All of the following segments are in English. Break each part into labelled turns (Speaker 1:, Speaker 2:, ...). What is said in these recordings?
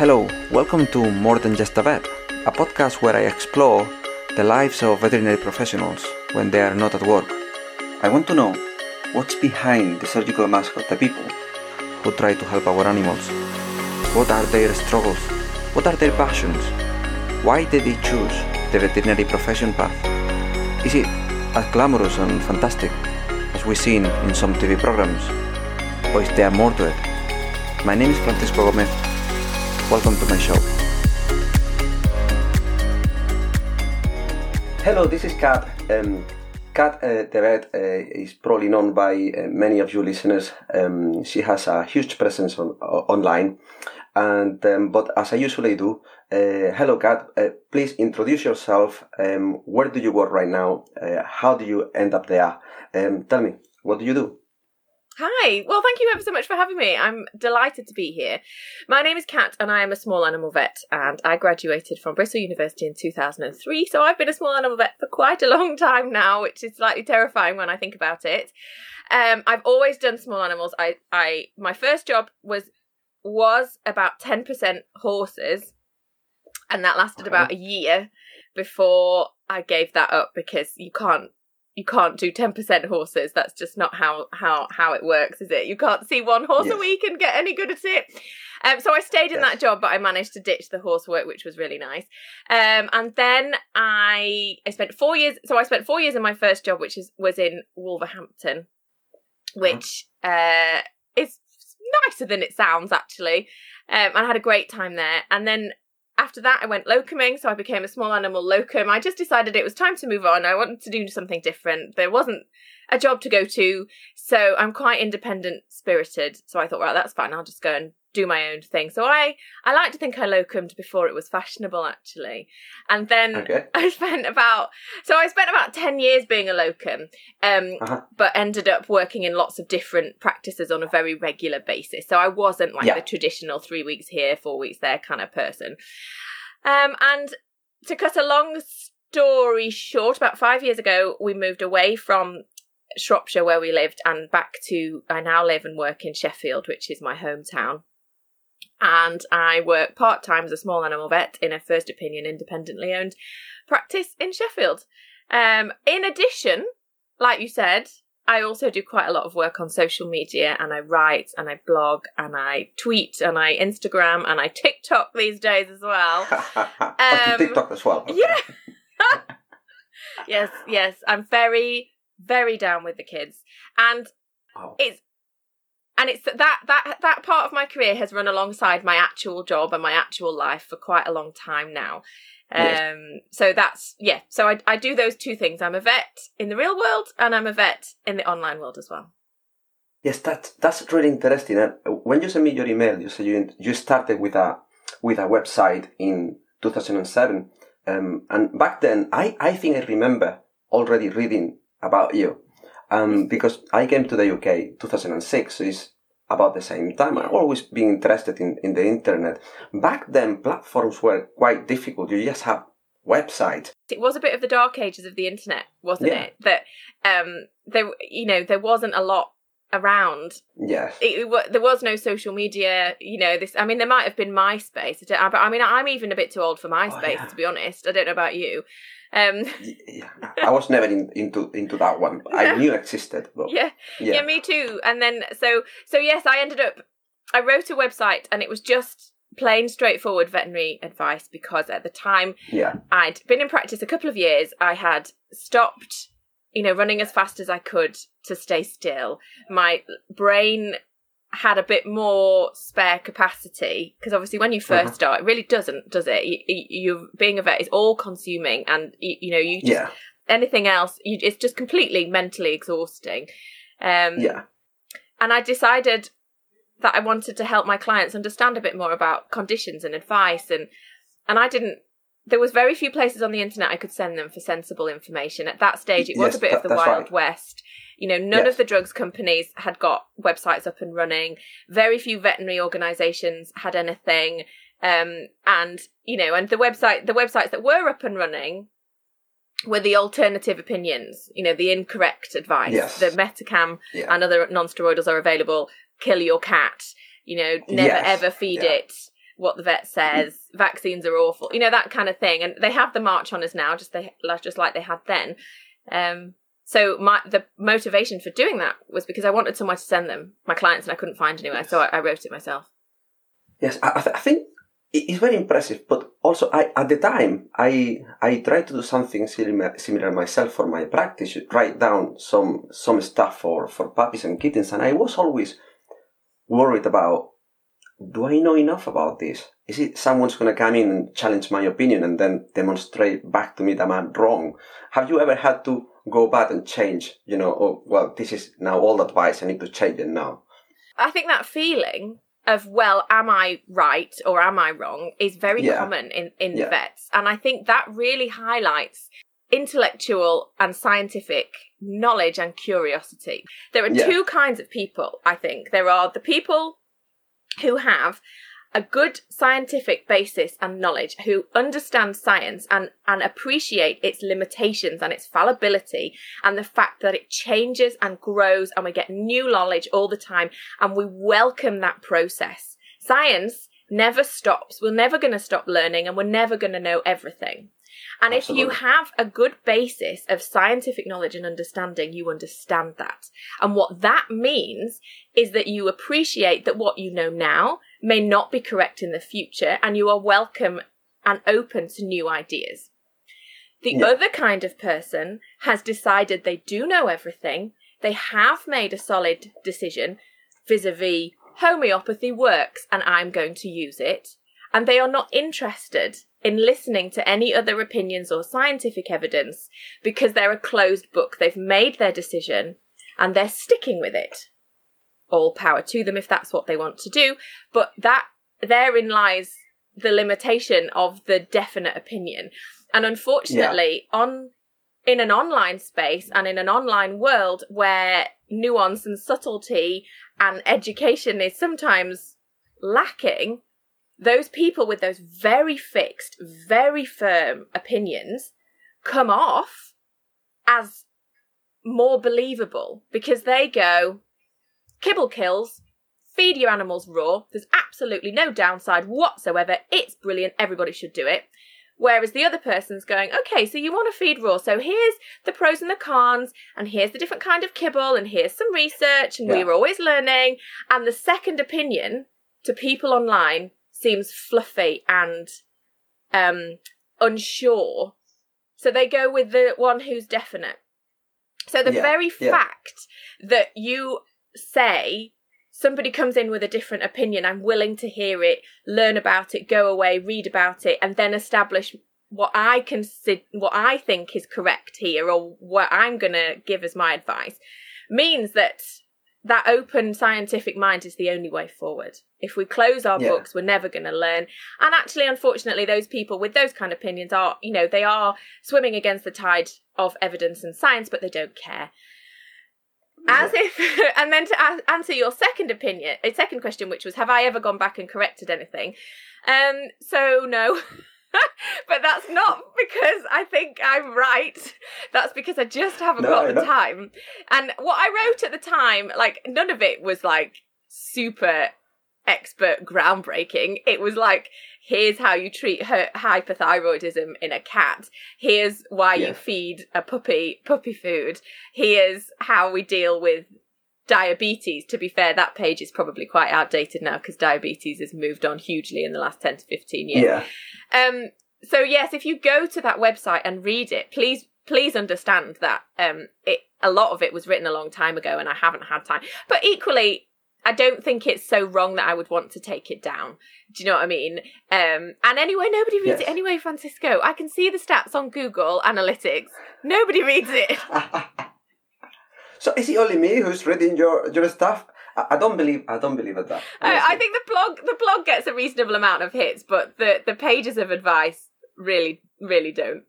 Speaker 1: Hello, welcome to More Than Just a Vet, a podcast where I explore the lives of veterinary professionals when they are not at work. I want to know what's behind the surgical mask of the people who try to help our animals. What are their struggles? What are their passions? Why did they choose the veterinary profession path? Is it as glamorous and fantastic as we've seen in some TV programs? Or is there more to it? My name is Francisco Gomez. Welcome to my show. Hello, this is Kat. Um, Kat uh, the vet uh, is probably known by uh, many of you listeners. Um, she has a huge presence on, online. And um, but as I usually do, uh, hello, Kat. Uh, please introduce yourself. Um, where do you work right now? Uh, how do you end up there? Um, tell me, what do you do?
Speaker 2: Hi. Well, thank you ever so much for having me. I'm delighted to be here. My name is Kat, and I am a small animal vet, and I graduated from Bristol University in 2003. So I've been a small animal vet for quite a long time now, which is slightly terrifying when I think about it. Um, I've always done small animals. I, I, my first job was was about 10% horses, and that lasted about a year before I gave that up because you can't you can't do 10% horses that's just not how how how it works is it you can't see one horse yes. a week and get any good at it um, so i stayed in yes. that job but i managed to ditch the horse work which was really nice um, and then i i spent four years so i spent four years in my first job which is was in wolverhampton which uh, is nicer than it sounds actually um, I had a great time there. And then after that, I went locuming, so I became a small animal locum. I just decided it was time to move on. I wanted to do something different. There wasn't a job to go to, so I'm quite independent spirited. So I thought, well, that's fine. I'll just go and do my own thing. So I I like to think I locumed before it was fashionable actually. And then okay. I spent about so I spent about 10 years being a locum um uh-huh. but ended up working in lots of different practices on a very regular basis. So I wasn't like yeah. the traditional 3 weeks here, 4 weeks there kind of person. Um and to cut a long story short, about 5 years ago we moved away from Shropshire where we lived and back to I now live and work in Sheffield, which is my hometown and I work part time as a small animal vet in a first opinion independently owned practice in Sheffield. Um, in addition, like you said, I also do quite a lot of work on social media and I write and I blog and I tweet and I Instagram and I TikTok these days as well.
Speaker 1: um, TikTok as well.
Speaker 2: Okay. Yeah. yes, yes. I'm very, very down with the kids. And oh. it's and it's that that that part of my career has run alongside my actual job and my actual life for quite a long time now. Um, yes. so that's yeah. So I I do those two things. I'm a vet in the real world, and I'm a vet in the online world as well.
Speaker 1: Yes, that that's really interesting. And when you sent me your email, you said you you started with a with a website in 2007, um, and back then I I think I remember already reading about you um, because I came to the UK 2006, so it's about the same time. I've always been interested in, in the internet. Back then, platforms were quite difficult. You just have website.
Speaker 2: It was a bit of the dark ages of the internet, wasn't yeah. it? That um, there, you know, there wasn't a lot around.
Speaker 1: Yes.
Speaker 2: It, it, there was no social media, you know, this, I mean, there might have been MySpace. I, I mean, I'm even a bit too old for MySpace, oh, yeah. to be honest. I don't know about you. Um,
Speaker 1: yeah, I was never in, into into that one. I knew existed. But
Speaker 2: yeah, yeah, yeah, me too. And then so so yes, I ended up. I wrote a website, and it was just plain straightforward veterinary advice because at the time
Speaker 1: yeah.
Speaker 2: I'd been in practice a couple of years. I had stopped, you know, running as fast as I could to stay still. My brain had a bit more spare capacity because obviously when you 1st uh-huh. start it really doesn't does it you, you being a vet is all consuming and you, you know you just yeah. anything else you, it's just completely mentally exhausting um
Speaker 1: yeah
Speaker 2: and i decided that i wanted to help my clients understand a bit more about conditions and advice and and i didn't there was very few places on the internet i could send them for sensible information at that stage it was yes, a bit that, of the wild right. west you know, none yes. of the drugs companies had got websites up and running. Very few veterinary organizations had anything. Um, and, you know, and the website, the websites that were up and running were the alternative opinions, you know, the incorrect advice.
Speaker 1: Yes.
Speaker 2: The Metacam yeah. and other non-steroidals are available. Kill your cat. You know, never ever feed yeah. it. What the vet says. Vaccines are awful, you know that kind of thing. And they have the march on us now, just they just like they had then. Um, so my the motivation for doing that was because I wanted somewhere to send them, my clients, and I couldn't find anywhere, so I, I wrote it myself.
Speaker 1: Yes, I, I think it's very impressive, but also I at the time I I tried to do something similar, similar myself for my practice, write down some some stuff for for puppies and kittens, and I was always worried about do I know enough about this? Is it someone's going to come in and challenge my opinion and then demonstrate back to me that I'm wrong? Have you ever had to go back and change, you know, oh, well, this is now old advice, I need to change it now?
Speaker 2: I think that feeling of, well, am I right or am I wrong is very yeah. common in, in yeah. vets. And I think that really highlights intellectual and scientific knowledge and curiosity. There are yeah. two kinds of people, I think. There are the people who have a good scientific basis and knowledge, who understand science and, and appreciate its limitations and its fallibility and the fact that it changes and grows and we get new knowledge all the time and we welcome that process. Science never stops. We're never going to stop learning and we're never going to know everything. And Absolutely. if you have a good basis of scientific knowledge and understanding, you understand that. And what that means is that you appreciate that what you know now may not be correct in the future and you are welcome and open to new ideas. The yeah. other kind of person has decided they do know everything. They have made a solid decision vis a vis homeopathy works and I'm going to use it. And they are not interested in listening to any other opinions or scientific evidence because they're a closed book. They've made their decision and they're sticking with it. All power to them if that's what they want to do. But that therein lies the limitation of the definite opinion. And unfortunately, yeah. on in an online space and in an online world where nuance and subtlety and education is sometimes lacking, those people with those very fixed, very firm opinions come off as more believable because they go, kibble kills, feed your animals raw, there's absolutely no downside whatsoever, it's brilliant, everybody should do it. Whereas the other person's going, okay, so you want to feed raw, so here's the pros and the cons, and here's the different kind of kibble, and here's some research, and yeah. we're always learning. And the second opinion to people online seems fluffy and um, unsure. So they go with the one who's definite. So the yeah, very yeah. fact that you say somebody comes in with a different opinion, I'm willing to hear it, learn about it, go away, read about it, and then establish what I consider, what I think is correct here, or what I'm going to give as my advice, means that that open scientific mind is the only way forward. If we close our yeah. books, we're never going to learn. And actually, unfortunately, those people with those kind of opinions are, you know, they are swimming against the tide of evidence and science, but they don't care. As if, and then to answer your second opinion, a second question, which was, have I ever gone back and corrected anything? Um, so no. but that's not because I think I'm right. That's because I just haven't no, got the time. And what I wrote at the time, like none of it was like super expert groundbreaking. It was like, here's how you treat her hypothyroidism in a cat. Here's why yeah. you feed a puppy puppy food. Here's how we deal with diabetes. To be fair, that page is probably quite outdated now because diabetes has moved on hugely in the last 10 to 15 years.
Speaker 1: Yeah.
Speaker 2: Um, so yes, if you go to that website and read it, please, please understand that, um, it, a lot of it was written a long time ago and I haven't had time. But equally, I don't think it's so wrong that I would want to take it down. Do you know what I mean? Um, and anyway, nobody reads yes. it anyway, Francisco. I can see the stats on Google Analytics. Nobody reads it.
Speaker 1: So is it only me who's reading your your stuff? I, don't believe I don't believe at that.
Speaker 2: I, I think the blog the blog gets a reasonable amount of hits, but the the pages of advice really really don't.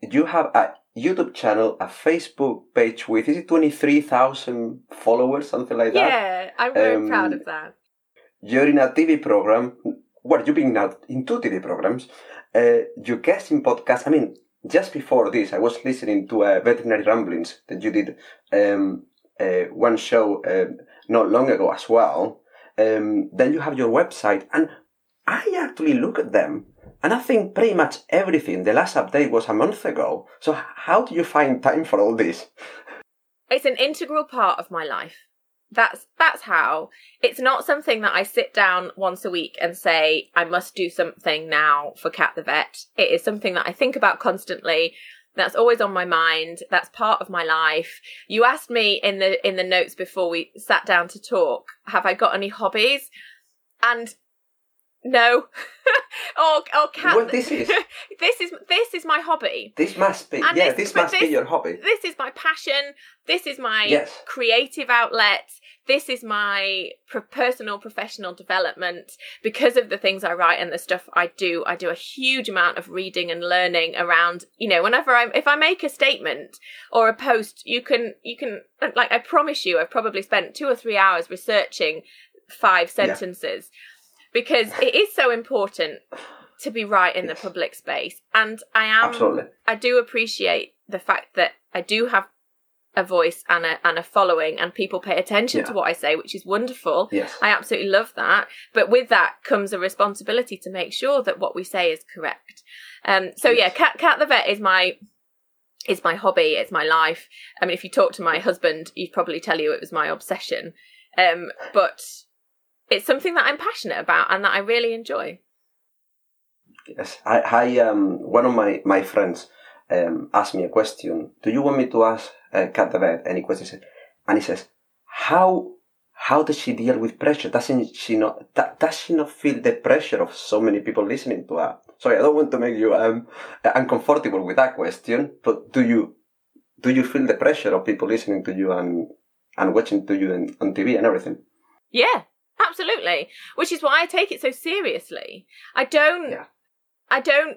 Speaker 1: You have a YouTube channel, a Facebook page with is it twenty three thousand followers, something like that.
Speaker 2: Yeah, I'm very um, proud of that.
Speaker 1: You're in a TV program. Well, you've been now in two TV programs. Uh, you guest in podcasts. I mean, just before this, I was listening to uh, Veterinary Ramblings that you did um, uh, one show uh, not long ago as well. Um, then you have your website, and I actually look at them and I think pretty much everything. The last update was a month ago. So how do you find time for all this?
Speaker 2: It's an integral part of my life. That's that's how. It's not something that I sit down once a week and say I must do something now for Cat the Vet. It is something that I think about constantly. That's always on my mind. That's part of my life. You asked me in the in the notes before we sat down to talk, have I got any hobbies? And no. or or oh, oh, cat.
Speaker 1: What this is?
Speaker 2: this is this is my hobby.
Speaker 1: This must be.
Speaker 2: And
Speaker 1: yeah,
Speaker 2: this-
Speaker 1: this, must be your hobby.
Speaker 2: This is my passion. This is my
Speaker 1: Yes.
Speaker 2: creative outlet. This is my pro- personal professional development because of the things I write and the stuff I do. I do a huge amount of reading and learning around, you know, whenever I'm, if I make a statement or a post, you can you can like I promise you I've probably spent 2 or 3 hours researching five
Speaker 1: Yeah.
Speaker 2: sentences because it is so important to be right in the public space and I am
Speaker 1: Absolutely.
Speaker 2: I do appreciate the fact that I do have a voice and a and a following and people pay attention to what I say, which is wonderful.
Speaker 1: Yes.
Speaker 2: I absolutely love that. But with that comes a responsibility to make sure that what we say is correct. Um so yeah, Cat Cat the Vet is my is my hobby, it's my life. I mean if you talk to my husband, he'd probably tell you it was my obsession. Um but it's something that I'm passionate about and that I really enjoy.
Speaker 1: Yes, I, I um, one of my my friends um, asked me a question. Do you want me to ask uh, Kat the vet any questions? And he says, how how does she deal with pressure? Doesn't she not? That, does she not feel the pressure of so many people listening to her? Sorry, I don't want to make you um, uncomfortable with that question, but do you do you feel the pressure of people listening to you and and watching to you in, on TV and everything?
Speaker 2: Yeah, absolutely. Which is why I take it so seriously. I don't
Speaker 1: Yeah.
Speaker 2: I don't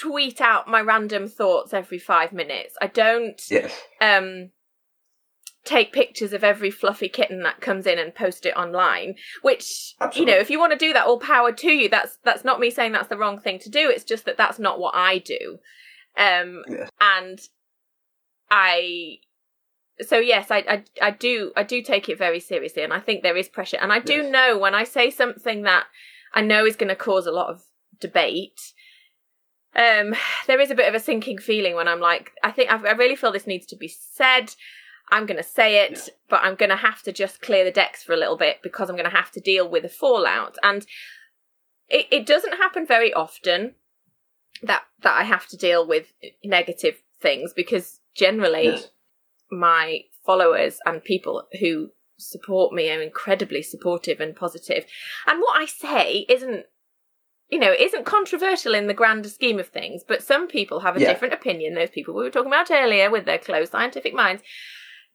Speaker 2: tweet out my random thoughts every 5 minutes. I don't
Speaker 1: Yes.
Speaker 2: um take pictures of every fluffy kitten that comes in and post it online which you know if you want to do that all power to you that's that's not me saying that's the wrong thing to do it's just that that's not what I do um
Speaker 1: Yes.
Speaker 2: and I so yes I, I I do I do take it very seriously and I think there is pressure and I do
Speaker 1: Yes.
Speaker 2: know when I say something that I know is going to cause a lot of debate um there is a bit of a sinking feeling when I'm like I think I, I really feel this needs to be said I'm going to say it
Speaker 1: Yeah.
Speaker 2: but I'm going to have to just clear the decks for a little bit because I'm going to have to deal with the fallout and it, it doesn't happen very often that that I have to deal with negative things because generally
Speaker 1: Yes.
Speaker 2: my followers and people who support me are incredibly supportive and positive. And what I say isn't you know, isn't controversial in the grander scheme of things, but some people have a
Speaker 1: Yeah.
Speaker 2: different opinion. Those people we were talking about earlier with their closed scientific minds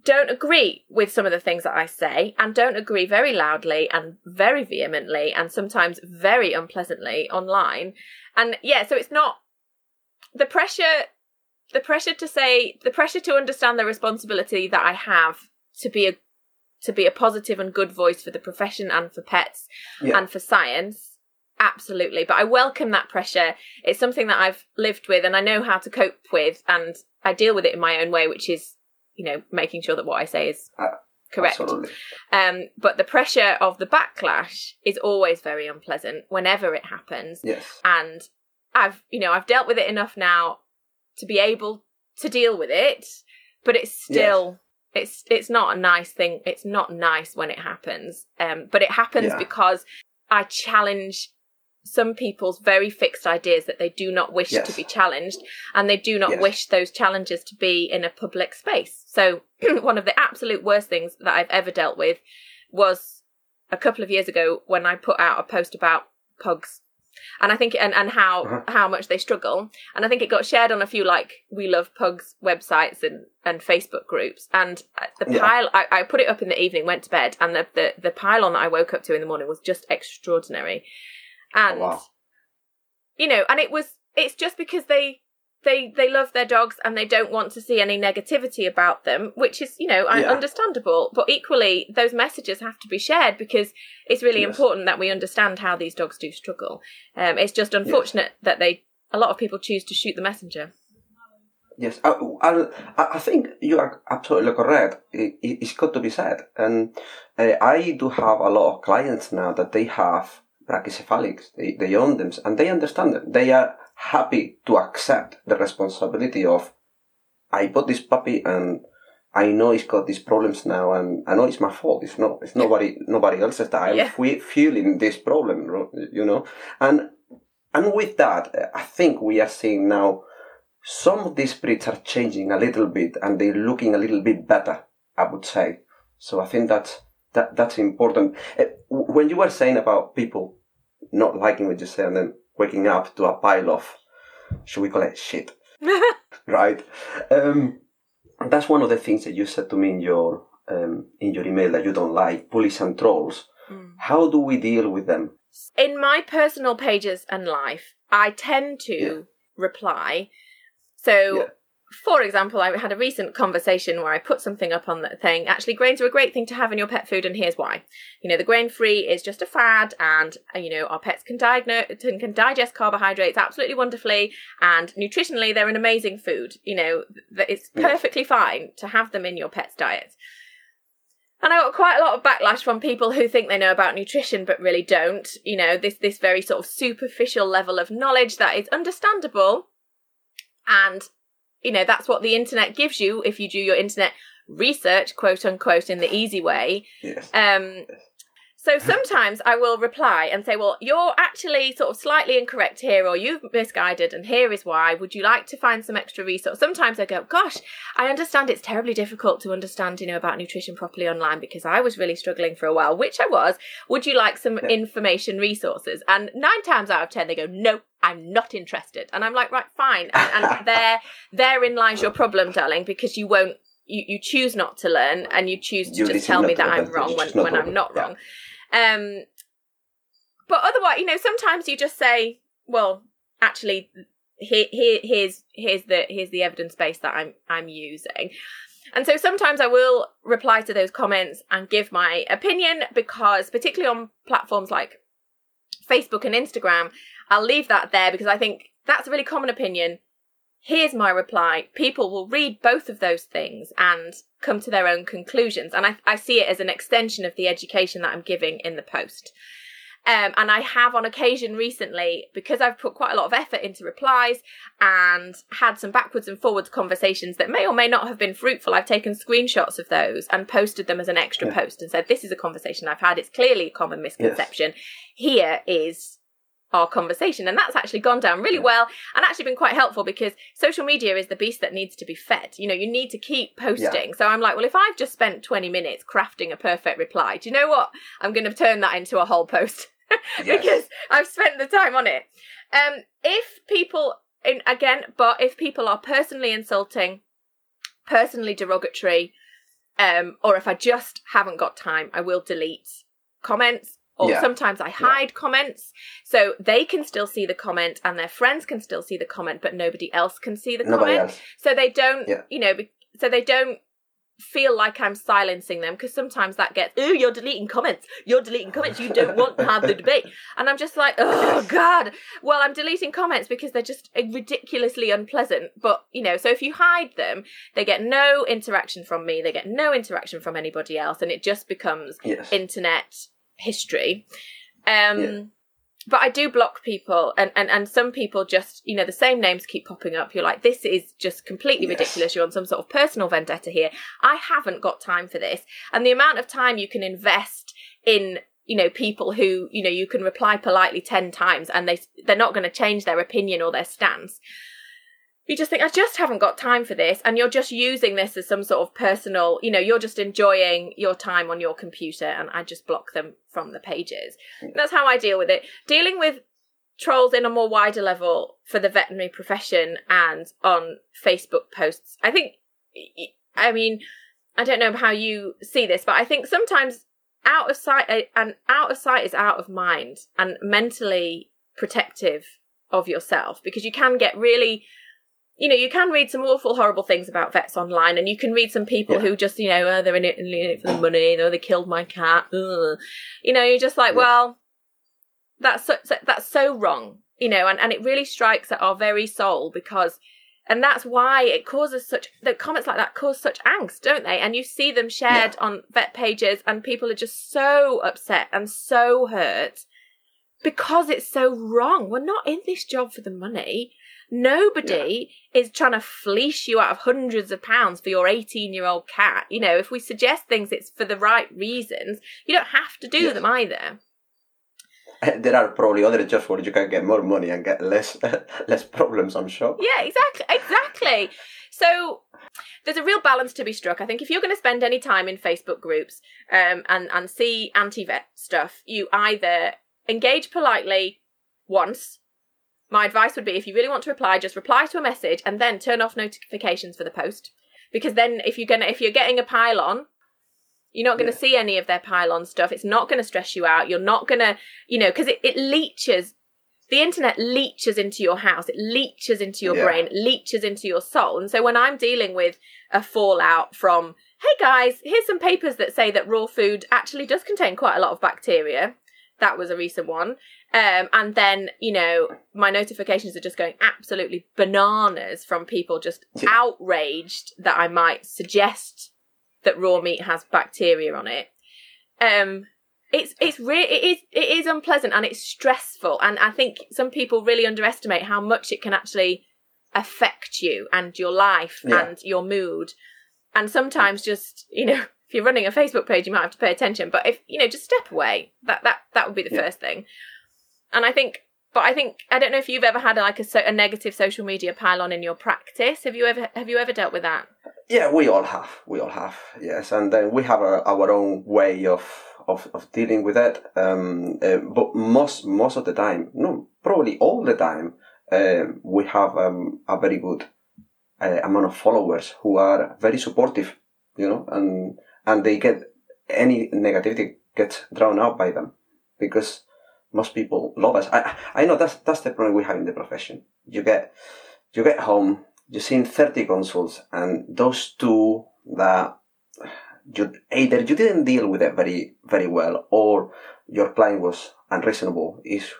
Speaker 2: don't agree with some of the things that I say and don't agree very loudly and very vehemently and sometimes very unpleasantly online. And yeah, so it's not the pressure the pressure to say the pressure to understand the responsibility that I have to be a to be a positive and good voice for the profession and for pets
Speaker 1: Yeah.
Speaker 2: and for science absolutely but i welcome that pressure it's something that i've lived with and i know how to cope with and i deal with it in my own way which is you know making sure that what i say is
Speaker 1: Uh,
Speaker 2: correct
Speaker 1: Absolutely.
Speaker 2: um but the pressure of the backlash is always very unpleasant whenever it happens
Speaker 1: Yes.
Speaker 2: and I've you know I've dealt with it enough now to be able to deal with it, but it's still it's it's not a nice thing. It's not nice when it happens. Um, but it happens
Speaker 1: Yeah.
Speaker 2: because I challenge some people's very fixed ideas that they do not wish to be challenged and they do not
Speaker 1: Yes.
Speaker 2: wish those challenges to be in a public space. So one of the absolute worst things that I've ever dealt with was a couple of years ago when I put out a post about pugs and I think and and how
Speaker 1: Uh-huh.
Speaker 2: how much they struggle. And I think it got shared on a few like we love pugs websites and and Facebook groups. And uh, the
Speaker 1: Yeah.
Speaker 2: pile I, I put it up in the evening, went to bed, and the the the pile-on that I woke up to in the morning was just extraordinary. And
Speaker 1: Oh, wow.
Speaker 2: you know, and it was it's just because they they they love their dogs and they don't want to see any negativity about them, which is you know
Speaker 1: Yeah.
Speaker 2: understandable. But equally, those messages have to be shared because it's really
Speaker 1: Yes.
Speaker 2: important that we understand how these dogs do struggle. Um, it's just unfortunate that they a lot of people choose to shoot the messenger.
Speaker 1: Yes, I, I, I think you are absolutely correct. It, it's got to be said, and uh, I do have a lot of clients now that they have brachycephalics. They, they own them and they understand them. They are happy to accept the responsibility of, I bought this puppy and I know it's got these problems now and I know it's my fault. It's not, it's nobody, nobody else's that I'm
Speaker 2: Yeah.
Speaker 1: feeling this problem, you know? And, and with that, I think we are seeing now some of these breeds are changing a little bit and they're looking a little bit better, I would say. So I think that's, that, that's important. Uh, When you were saying about people not liking what you say and then waking up to a pile of, should we call it shit, right? Um, that's one of the things that you said to me in your, um, in your email that you don't like, bullies and trolls.
Speaker 2: Mm.
Speaker 1: How do we deal with them?
Speaker 2: in my personal pages and life, I tend to
Speaker 1: Yeah.
Speaker 2: reply. So,
Speaker 1: Yeah.
Speaker 2: For example, I had a recent conversation where I put something up on that thing. Actually, grains are a great thing to have in your pet food, and here's why. You know, the grain free is just a fad, and uh, you know our pets can diagnose can digest carbohydrates absolutely wonderfully, and nutritionally they're an amazing food. You know, it's perfectly fine to have them in your pet's diet. And I got quite a lot of backlash from people who think they know about nutrition but really don't. You know, this this very sort of superficial level of knowledge that is understandable. And, you know, that's what the internet gives you if you do your internet research, quote unquote, in the easy way.
Speaker 1: Yes.
Speaker 2: Um, so sometimes I will reply and say, well, you're actually sort of slightly incorrect here, or you've misguided, and here is why. Would you like to find some extra resource? Sometimes I go, gosh, I understand it's terribly difficult to understand, you know, about nutrition properly online because I was really struggling for a while, which I was. Would you like some information resources? And nine times out of ten, they go, no, I'm not interested. And I'm like, right, fine. And, and there, therein lies your problem, darling, because you won't. You, you choose not to learn and you choose to
Speaker 1: You
Speaker 2: just tell me that I'm wrong when, when I'm not
Speaker 1: Yeah.
Speaker 2: wrong. Um, but otherwise, you know, sometimes you just say, "Well, actually, here, here, here's here's the here's the evidence base that I'm I'm using." And so sometimes I will reply to those comments and give my opinion because, particularly on platforms like Facebook and Instagram, I'll leave that there because I think that's a really common opinion. Here's my reply. People will read both of those things and come to their own conclusions. And I, I see it as an extension of the education that I'm giving in the post. Um, and I have on occasion recently, because I've put quite a lot of effort into replies and had some backwards and forwards conversations that may or may not have been fruitful, I've taken screenshots of those and posted them as an extra
Speaker 1: Yeah.
Speaker 2: post and said, This is a conversation I've had. It's clearly a common misconception. Here is our conversation. And that's actually gone down really well and actually been quite helpful because social media is the beast that needs to be fed. You know, you need to keep posting. So I'm like, well, if I've just spent 20 minutes crafting a perfect reply, do you know what? I'm going to turn that into a whole post
Speaker 1: Yes.
Speaker 2: because I've spent the time on it. Um, if people, in, again, but if people are personally insulting, personally derogatory, um, or if I just haven't got time, I will delete comments. Or
Speaker 1: Yeah.
Speaker 2: sometimes I hide comments so they can still see the comment and their friends can still see the comment, but nobody else can see the
Speaker 1: Nobody
Speaker 2: comment.
Speaker 1: else.
Speaker 2: So they don't,
Speaker 1: Yeah.
Speaker 2: you know, so they don't feel like I'm silencing them because sometimes that gets, oh, you're deleting comments. You're deleting comments. You don't want to have the debate. And I'm just like, oh, God. Well, I'm deleting comments because they're just eh, ridiculously unpleasant. But, you know, so if you hide them, they get no interaction from me. They get no interaction from anybody else. And it just becomes
Speaker 1: Yes.
Speaker 2: internet history. Um,
Speaker 1: Yeah.
Speaker 2: But I do block people, and, and, and some people just, you know, the same names keep popping up. You're like, this is just completely
Speaker 1: Yes.
Speaker 2: ridiculous. You're on some sort of personal vendetta here. I haven't got time for this. And the amount of time you can invest in, you know, people who, you know, you can reply politely 10 times and they, they're not going to change their opinion or their stance you just think, I just haven't got time for this. And you're just using this as some sort of personal, you know, you're just enjoying your time on your computer and I just block them from the pages. That's how I deal with it. Dealing with trolls in a more wider level for the veterinary profession and on Facebook posts. I think, I mean, I don't know how you see this, but I think sometimes out of sight uh, and out of sight is out of mind and mentally protective of yourself because you can get really you know, you can read some awful, horrible things about vets online, and you can read some people
Speaker 1: Yeah.
Speaker 2: who just, you know, oh, they're in it, in it for the money, or they killed my cat. Ugh. You know, you're just like,
Speaker 1: Yeah.
Speaker 2: well, that's so, that's so wrong, you know, and, and it really strikes at our very soul because, and that's why it causes such the comments like that cause such angst, don't they? And you see them shared on vet pages, and people are just so upset and so hurt because it's so wrong. We're not in this job for the money. Nobody yeah. is trying to fleece you out of hundreds of pounds for your 18 year old cat. You know, if we suggest things, it's for the right reasons. You don't have to do yes. them either.
Speaker 1: There are probably other jobs where you can get more money and get less less problems. I'm sure.
Speaker 2: Yeah, exactly, exactly. So there's a real balance to be struck. I think if you're going to spend any time in Facebook groups um, and and see anti-vet stuff, you either engage politely once my advice would be if you really want to reply, just reply to a message and then turn off notifications for the post. Because then if you're gonna if you're getting a pile-on, you're not going to yeah. see any of their pile-on stuff. It's not going to stress you out. You're not going to, you know, because it, it leeches the internet leeches into your house, it leeches into your yeah. brain, leeches into your soul. And so when I'm dealing with a fallout from, hey guys, here's some papers that say that raw food actually does contain quite a lot of bacteria. That was a recent one. Um, and then, you know, my notifications are just going absolutely bananas from people just yeah. outraged that I might suggest that raw meat has bacteria on it. Um, it's it's really it is it is unpleasant and it's stressful and I think some people really underestimate how much it can actually affect you and your life yeah. and your mood. And sometimes just, you know, if you're running a Facebook page you might have to pay attention, but if, you know, just step away. That that that would be the yeah. first thing. And I think, but I think I don't know if you've ever had like a, a negative social media pile-on in your practice. Have you ever have you ever dealt with that?
Speaker 1: Yeah, we all have. We all have. Yes, and then we have a, our own way of of, of dealing with that. Um, uh, but most most of the time, no, probably all the time, uh, we have um, a very good uh, amount of followers who are very supportive, you know, and and they get any negativity gets drowned out by them because most people love us. I I know that's that's the problem we have in the profession. You get you get home, you've seen thirty consoles, and those two that you either you didn't deal with it very very well, or your client was unreasonable. Is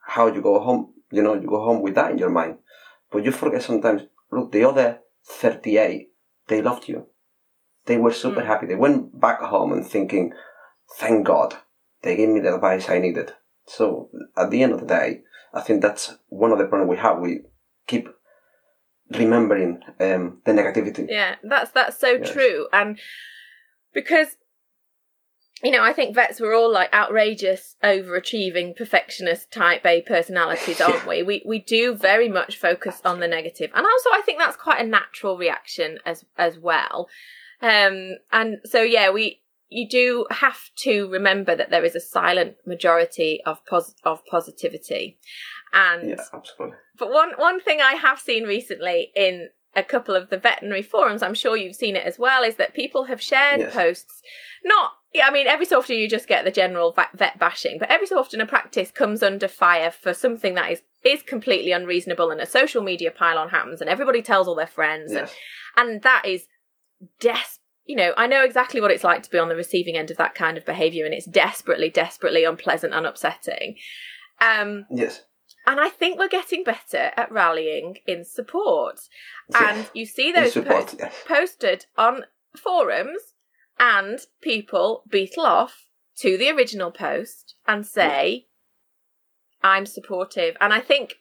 Speaker 1: how you go home. You know, you go home with that in your mind, but you forget sometimes. Look, the other thirty-eight, they loved you. They were super mm. happy. They went back home and thinking, "Thank God, they gave me the advice I needed." So at the end of the day, I think that's one of the problems we have. We keep remembering um, the negativity.
Speaker 2: Yeah, that's that's so yes. true, and because you know, I think vets were all like outrageous, overachieving, perfectionist type A personalities, aren't we? We we do very much focus on the negative, and also I think that's quite a natural reaction as as well. Um, and so yeah, we you do have to remember that there is a silent majority of pos- of positivity, and
Speaker 1: yeah, absolutely.
Speaker 2: But one one thing I have seen recently in a couple of the veterinary forums, I'm sure you've seen it as well, is that people have shared yes. posts. Not, yeah, I mean, every so often you just get the general vet bashing, but every so often a practice comes under fire for something that is is completely unreasonable, and a social media pile-on happens, and everybody tells all their friends, yes. and, and that is des. You know, I know exactly what it's like to be on the receiving end of that kind of behaviour, and it's desperately, desperately unpleasant and upsetting. Um,
Speaker 1: yes
Speaker 2: and I think we're getting better at rallying in support. Yeah. And you see those support, posts yes. posted on forums, and people beetle off to the original post and say, yeah. "I'm supportive." And I think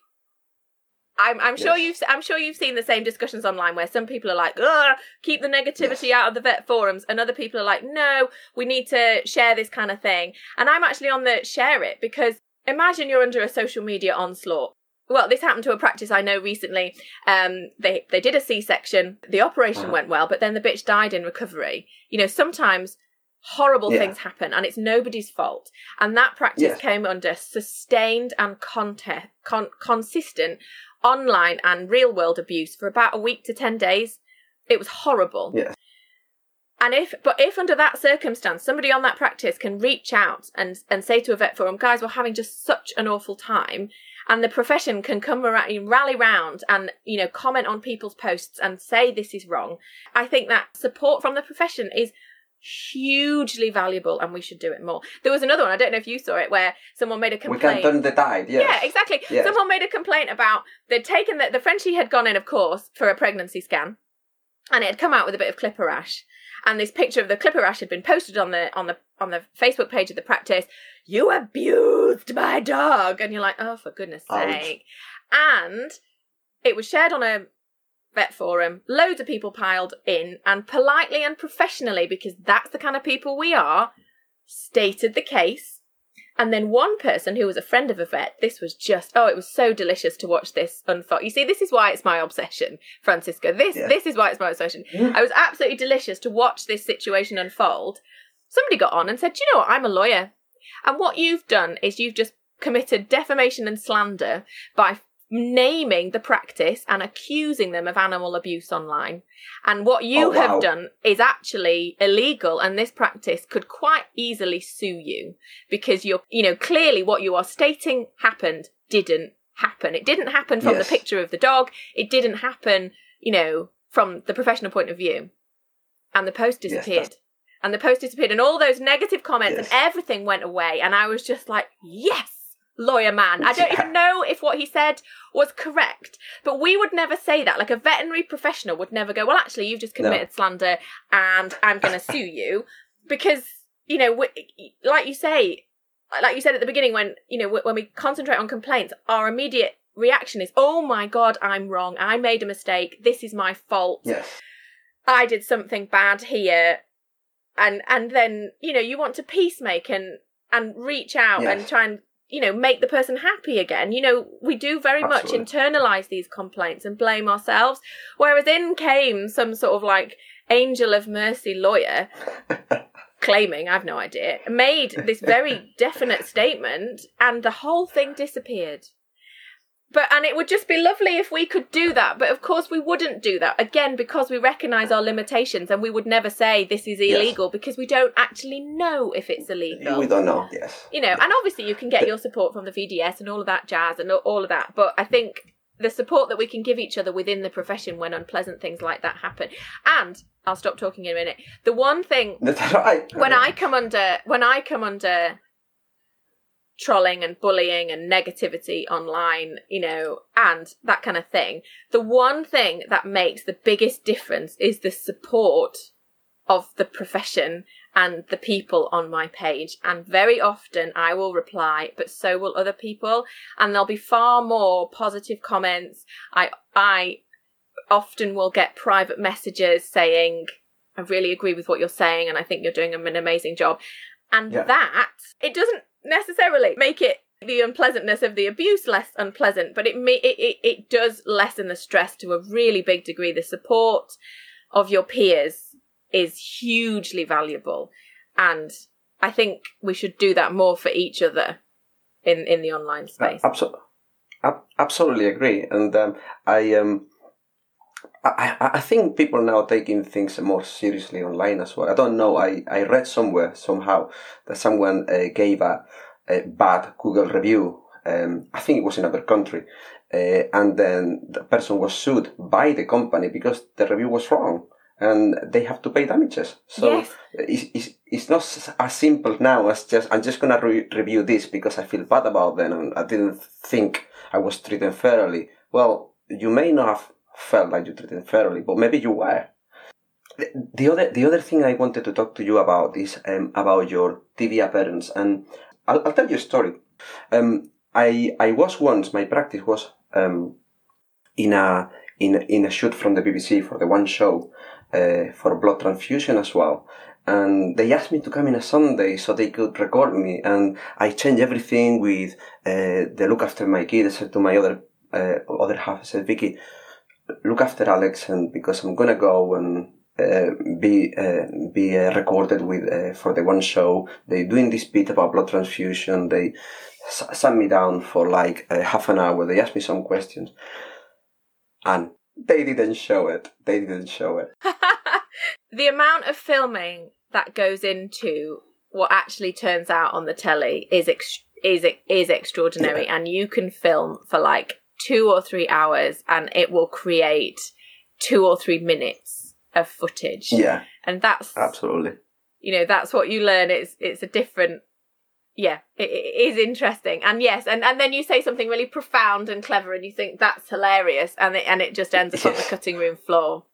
Speaker 2: I'm, I'm sure yes. you've I'm sure you've seen the same discussions online where some people are like, "Ugh, keep the negativity yes. out of the vet forums," and other people are like, "No, we need to share this kind of thing." And I'm actually on the share it because imagine you're under a social media onslaught. Well, this happened to a practice I know recently. Um, they they did a C-section. The operation uh-huh. went well, but then the bitch died in recovery. You know, sometimes horrible yeah. things happen, and it's nobody's fault. And that practice yeah. came under sustained and conte- con- consistent online and real world abuse for about a week to ten days. It was horrible.
Speaker 1: Yeah.
Speaker 2: And if, but if under that circumstance, somebody on that practice can reach out and, and say to a vet forum, guys, we're having just such an awful time, and the profession can come around, rally round and, you know, comment on people's posts and say this is wrong, I think that support from the profession is hugely valuable and we should do it more. There was another one, I don't know if you saw it, where someone made a complaint.
Speaker 1: We can turn the tide, yes.
Speaker 2: Yeah, exactly. Yes. Someone made a complaint about they'd taken the, the Frenchie had gone in, of course, for a pregnancy scan and it had come out with a bit of clipper rash and this picture of the clipper rash had been posted on the on the on the Facebook page of the practice. You abused my dog, and you're like, oh, for goodness
Speaker 1: Ouch.
Speaker 2: sake! And it was shared on a vet forum. Loads of people piled in, and politely and professionally, because that's the kind of people we are, stated the case. And then one person who was a friend of a vet, this was just oh, it was so delicious to watch this unfold. You see, this is why it's my obsession, Francisco. This
Speaker 1: Yeah.
Speaker 2: this is why it's my obsession. I was absolutely delicious to watch this situation unfold. Somebody got on and said, "Do you know what? I'm a lawyer, and what you've done is you've just committed defamation and slander by naming the practice and accusing them of animal abuse online. And what you
Speaker 1: Oh, wow.
Speaker 2: have done is actually illegal, and this practice could quite easily sue you because you're, you know, clearly what you are stating happened didn't happen. It didn't happen from
Speaker 1: Yes.
Speaker 2: the picture of the dog. It didn't happen, you know, from the professional point of view. And the post disappeared.
Speaker 1: that's-
Speaker 2: and the post disappeared, and all those negative comments
Speaker 1: Yes.
Speaker 2: and everything went away. And I was just like, yes, lawyer man. I don't even know if what he said was correct, but we would never say that. Like a veterinary professional would never go, well, actually, you've just
Speaker 1: No.
Speaker 2: committed slander and I'm going to sue you because, you know, like you say, like you said at the beginning, when, you know, when we concentrate on complaints, our immediate reaction is, oh my God, I'm wrong. I made a mistake. This is my fault.
Speaker 1: Yes.
Speaker 2: I did something bad here, and and then you know you want to peacemake and and reach out and try and you know make the person happy again. You know we do very
Speaker 1: Absolutely.
Speaker 2: much internalize these complaints and blame ourselves, whereas in came some sort of like angel of mercy lawyer claiming I've no idea made this very definite statement, and the whole thing disappeared. But and it would just be lovely if we could do that, but of course we wouldn't do that again because we recognise our limitations, and we would never say this is
Speaker 1: Yes.
Speaker 2: illegal because we don't actually know if it's illegal.
Speaker 1: We don't know. Yes.
Speaker 2: You know, and obviously you can get your support from the VDS and all of that jazz and all of that, but I think the support that we can give each other within the profession when unpleasant things like that happen. And I'll stop talking in a minute. The one thing
Speaker 1: That's right.
Speaker 2: when I come under when I come under trolling and bullying and negativity online, you know, and that kind of thing, the one thing that makes the biggest difference is the support of the profession and the people on my page. And very often I will reply, but so will other people. And there'll be far more positive comments. I, I often will get private messages saying, I really agree with what you're saying, and I think you're doing an amazing job. And
Speaker 1: Yeah.
Speaker 2: that, it doesn't necessarily make it the unpleasantness of the abuse less unpleasant, but it, ma- it, it, it does lessen the stress to a really big degree. The support of your peers is hugely valuable. And I think we should do that more for each other in, in the online space.
Speaker 1: Absolutely, absolutely agree. And um, I um, I, I think people now are taking things more seriously online as well. I don't know. I, I read somewhere somehow that someone uh, gave a, a bad Google review. Um, I think it was in another country, uh, and then the person was sued by the company because the review was wrong, and they have to pay damages. So
Speaker 2: Yes.
Speaker 1: it's, it's, it's not as simple now as just I'm just gonna re- review this because I feel bad about them and I didn't think I was treated fairly. Well, you may not have felt like you treated fairly, but maybe you were. The, the other the other thing I wanted to talk to you about is um, about your TV appearance, and I'll, I'll tell you a story. Um, I I was once my practice was um, in a in in a shoot from the BBC for the one show uh, for blood transfusion as well. And they asked me to come in a Sunday so they could record me, and I changed everything with uh, the look after my kid. I said to my other uh, other half, I said, Vicky, look after Alex, and because I'm gonna go and uh, be uh, be uh, recorded with uh, for the one show. they're doing this bit about blood transfusion. They s- sat me down for like uh, half an hour. They asked me some questions, and they didn't show it. They didn't show it.
Speaker 2: the amount of filming that goes into what actually turns out on the telly is ex- is is extraordinary, and you can film for like two or three hours, and it will create two or three minutes of footage.
Speaker 1: Yeah,
Speaker 2: and that's
Speaker 1: absolutely.
Speaker 2: you know that's what you learn. It's it's a different. Yeah, it, it is interesting, and yes, and, and then you say something really profound and clever, and you think that's hilarious, and it and it just ends up on the cutting room floor.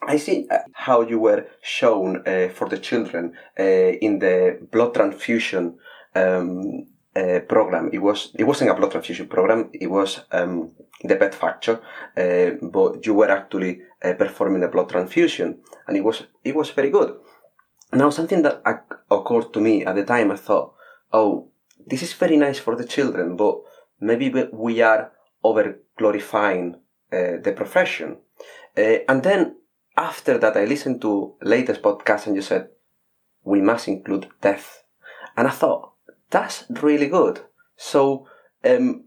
Speaker 1: I see uh, how you were shown uh, for the children uh, in the blood transfusion um, uh, program. It was it wasn't a blood transfusion program. It was um, the Vet Factor, uh, but you were actually uh, performing a blood transfusion, and it was it was very good. Now, something that occurred to me at the time, I thought, oh, this is very nice for the children, but maybe we are over glorifying the profession. and then after that, I listened to latest podcast and you said, we must include death. And I thought, that's really good. So, um,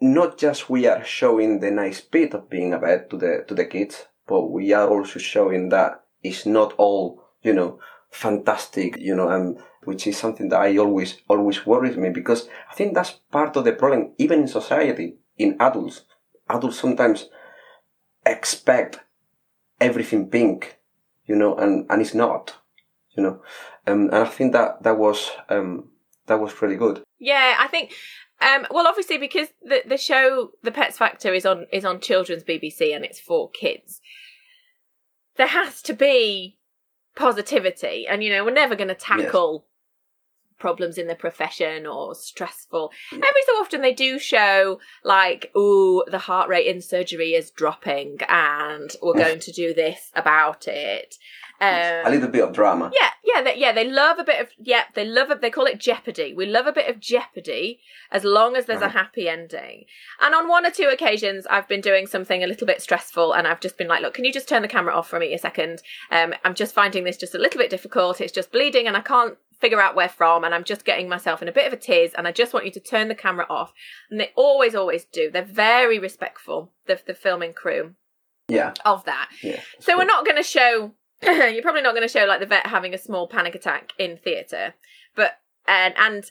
Speaker 1: not just we are showing the nice bit of being a vet to the, to the kids, but we are also showing that it's not all, you know, fantastic, you know, and which is something that I always, always worries me because I think that's part of the problem, even in society, in adults. Adults sometimes expect everything pink, you know, and, and it's not, you know. Um, and I think that that was um, that was pretty good.
Speaker 2: Yeah, I think. Um, well, obviously, because the the show The Pets Factor is on is on children's BBC and it's for kids. There has to be positivity, and you know we're never going to tackle problems in the profession or stressful. Every so often they do show like, oh, the heart rate in surgery is dropping and we're going to do this about it.
Speaker 1: Um, I love a little bit of drama.
Speaker 2: Yeah, yeah, they, yeah. They love a bit of yeah. They love it. They call it jeopardy. We love a bit of jeopardy as long as there's a happy ending. And on one or two occasions, I've been doing something a little bit stressful, and I've just been like, "Look, can you just turn the camera off for me a second? Um, I'm just finding this just a little bit difficult. It's just bleeding, and I can't figure out where from and I'm just getting myself in a bit of a tears and I just want you to turn the camera off. And they always, always do. They're very respectful, the, the filming crew.
Speaker 1: Yeah.
Speaker 2: Of that.
Speaker 1: Yeah.
Speaker 2: So cool. we're not going to show, you're probably not going to show like the vet having a small panic attack in theatre. But, and, and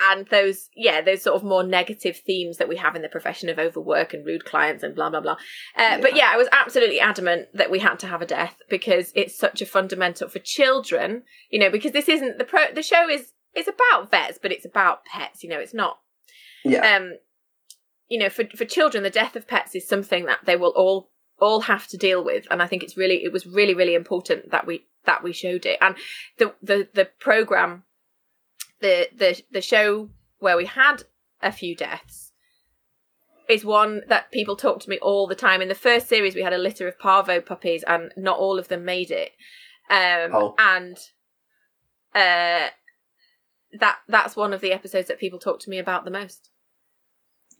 Speaker 2: and those yeah those sort of more negative themes that we have in the profession of overwork and rude clients and blah blah blah. Uh, yeah. but yeah i was absolutely adamant that we had to have a death because it's such a fundamental for children you know because this isn't the pro the show is is about vets but it's about pets you know it's not
Speaker 1: yeah.
Speaker 2: um you know for for children the death of pets is something that they will all all have to deal with. And i think it's really it was really really important that we that we showed it. And the the the program the the the show where we had a few deaths is one that people talk to me all the time. In the first series, we had a litter of parvo puppies, and not all of them made it. Um, oh. And uh, that that's one of the episodes that people talk to me about the most.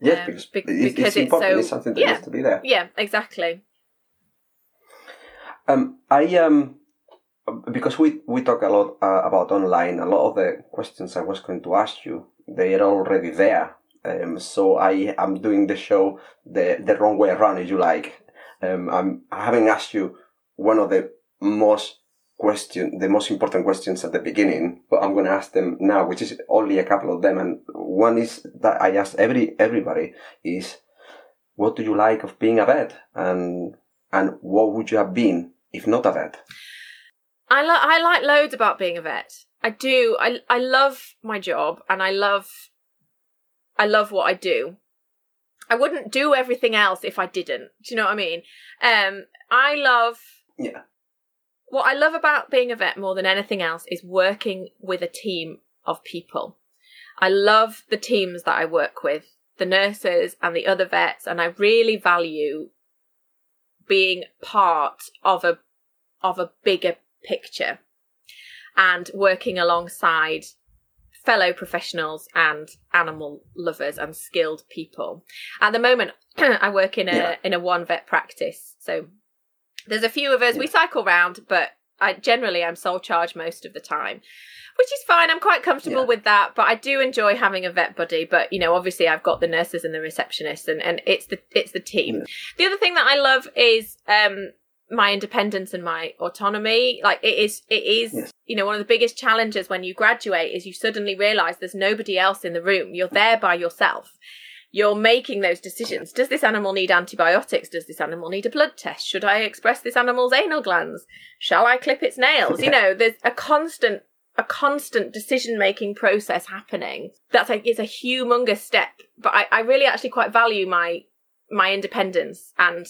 Speaker 1: Yes, um, because, be- it's, because it's, it's, so it's something that yeah, needs to be there.
Speaker 2: Yeah, exactly.
Speaker 1: Um, I um, because we we talk a lot uh, about online. A lot of the questions I was going to ask you, they are already there. Um, so I am doing the show the the wrong way around, if you like. Um, I'm having asked you one of the most question, the most important questions at the beginning, but I'm going to ask them now, which is only a couple of them. And one is that I ask every everybody is, what do you like of being a vet, and and what would you have been if not a vet?
Speaker 2: I lo- I like loads about being a vet. I do. I I love my job and I love I love what I do. I wouldn't do everything else if I didn't. Do you know what I mean? Um I love
Speaker 1: Yeah.
Speaker 2: What I love about being a vet more than anything else is working with a team of people. I love the teams that I work with, the nurses and the other vets, and I really value being part of a of a bigger picture and working alongside fellow professionals and animal lovers and skilled people. At the moment, I work in a yeah. in a one vet practice, so there's a few of us. Yeah. We cycle round, but I generally I'm sole charge most of the time, which is fine. I'm quite comfortable yeah. with that, but I do enjoy having a vet buddy. But you know, obviously, I've got the nurses and the receptionists, and and it's the it's the team. The other thing that I love is um my independence and my autonomy like it is it is yes. you know one of the biggest challenges when you graduate is you suddenly realize there's nobody else in the room. You're there by yourself. You're making those decisions. Does this animal need antibiotics? Does this animal need a blood test? Should i express this animal's anal glands? Shall i clip its nails? Yeah. you know there's a constant a constant decision making process happening. That's like it's a humongous step but I, I really actually quite value my my independence and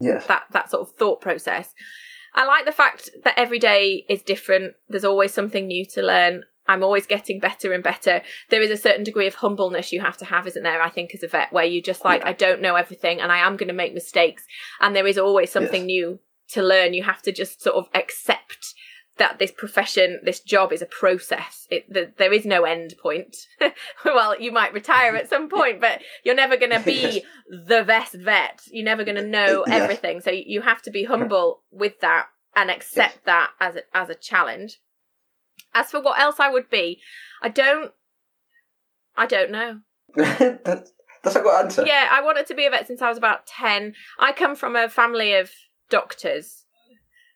Speaker 1: yes.
Speaker 2: that that sort of thought process. I like the fact that every day is different. There's always something new to learn. I'm always getting better and better. There is a certain degree of humbleness you have to have, isn't there? I think as a vet, where you just like,
Speaker 1: Yeah.
Speaker 2: I don't know everything and I am going to make mistakes. And there is always something
Speaker 1: Yes.
Speaker 2: new to learn. You have to just sort of accept that this profession, this job is a process. It, the, there is no end point. well, you might retire at some point, but you're never going to be
Speaker 1: Yes.
Speaker 2: the best vet. You're never going to know
Speaker 1: Yes.
Speaker 2: everything. So you have to be humble with that and accept that as a, as a challenge. As for what else I would be, I don't. I don't know.
Speaker 1: that, that's a good answer.
Speaker 2: Yeah, I wanted to be a vet since I was about 10. I come from a family of doctors.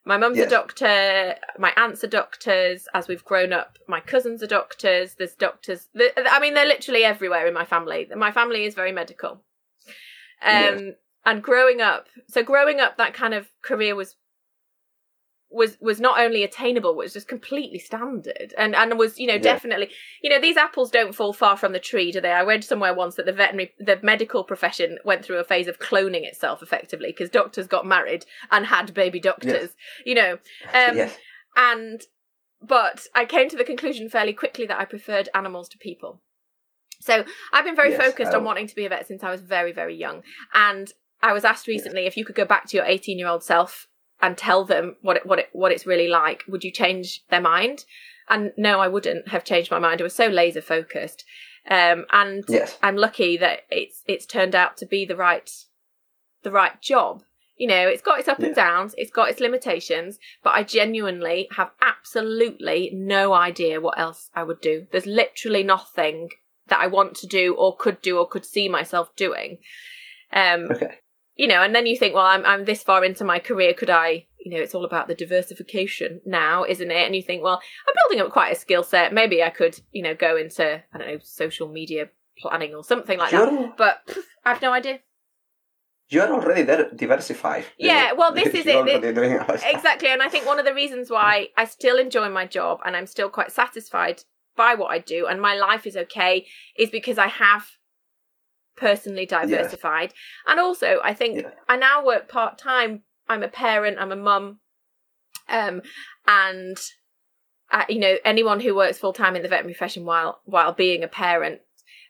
Speaker 2: My mum's
Speaker 1: Yes.
Speaker 2: a doctor, my aunts are doctors. As we've grown up, my cousins are doctors. There's doctors. I mean, they're literally everywhere in my family. My family is very medical. Um,
Speaker 1: Yes.
Speaker 2: And growing up, so growing up, that kind of career was was was not only attainable was just completely standard. And and was you know
Speaker 1: Yeah.
Speaker 2: definitely you know these apples don't fall far from the tree do they? I read somewhere once that the veterinary the medical profession went through a phase of cloning itself effectively because doctors got married and had baby doctors you know? Um
Speaker 1: yes.
Speaker 2: and but i came to the conclusion fairly quickly that i preferred animals to people. So i've been very
Speaker 1: Yes,
Speaker 2: focused on wanting to be a vet since i was very very young. And i was asked recently if you could go back to your 18 year old self and tell them what it, what it, what it's really like would you change their mind? And no i wouldn't have changed my mind. I was so laser focused. Um and
Speaker 1: Yes.
Speaker 2: i'm lucky that it's it's turned out to be the right the right job. You know it's got its up and downs it's got its limitations but i genuinely have absolutely no idea what else i would do. There's literally nothing that i want to do or could do or could see myself doing. Um
Speaker 1: Okay.
Speaker 2: You know, and then you think, well, I'm I'm this far into my career, could I, you know, it's all about the diversification now, isn't it? And you think, well, I'm building up quite a skill set. Maybe I could, you know, go into I don't know social media planning or something like that.
Speaker 1: You're,
Speaker 2: But pff, I've no idea.
Speaker 1: you're already there, diversified.
Speaker 2: Yeah, well, this is it.
Speaker 1: doing.
Speaker 2: Exactly, and I think one of the reasons why I still enjoy my job and I'm still quite satisfied by what I do and my life is okay is because I have personally diversified. And also, I think
Speaker 1: Yeah.
Speaker 2: I now work part time. I'm a parent, I'm a mum. Um and uh, you know, anyone who works full time in the veterinary profession while while being a parent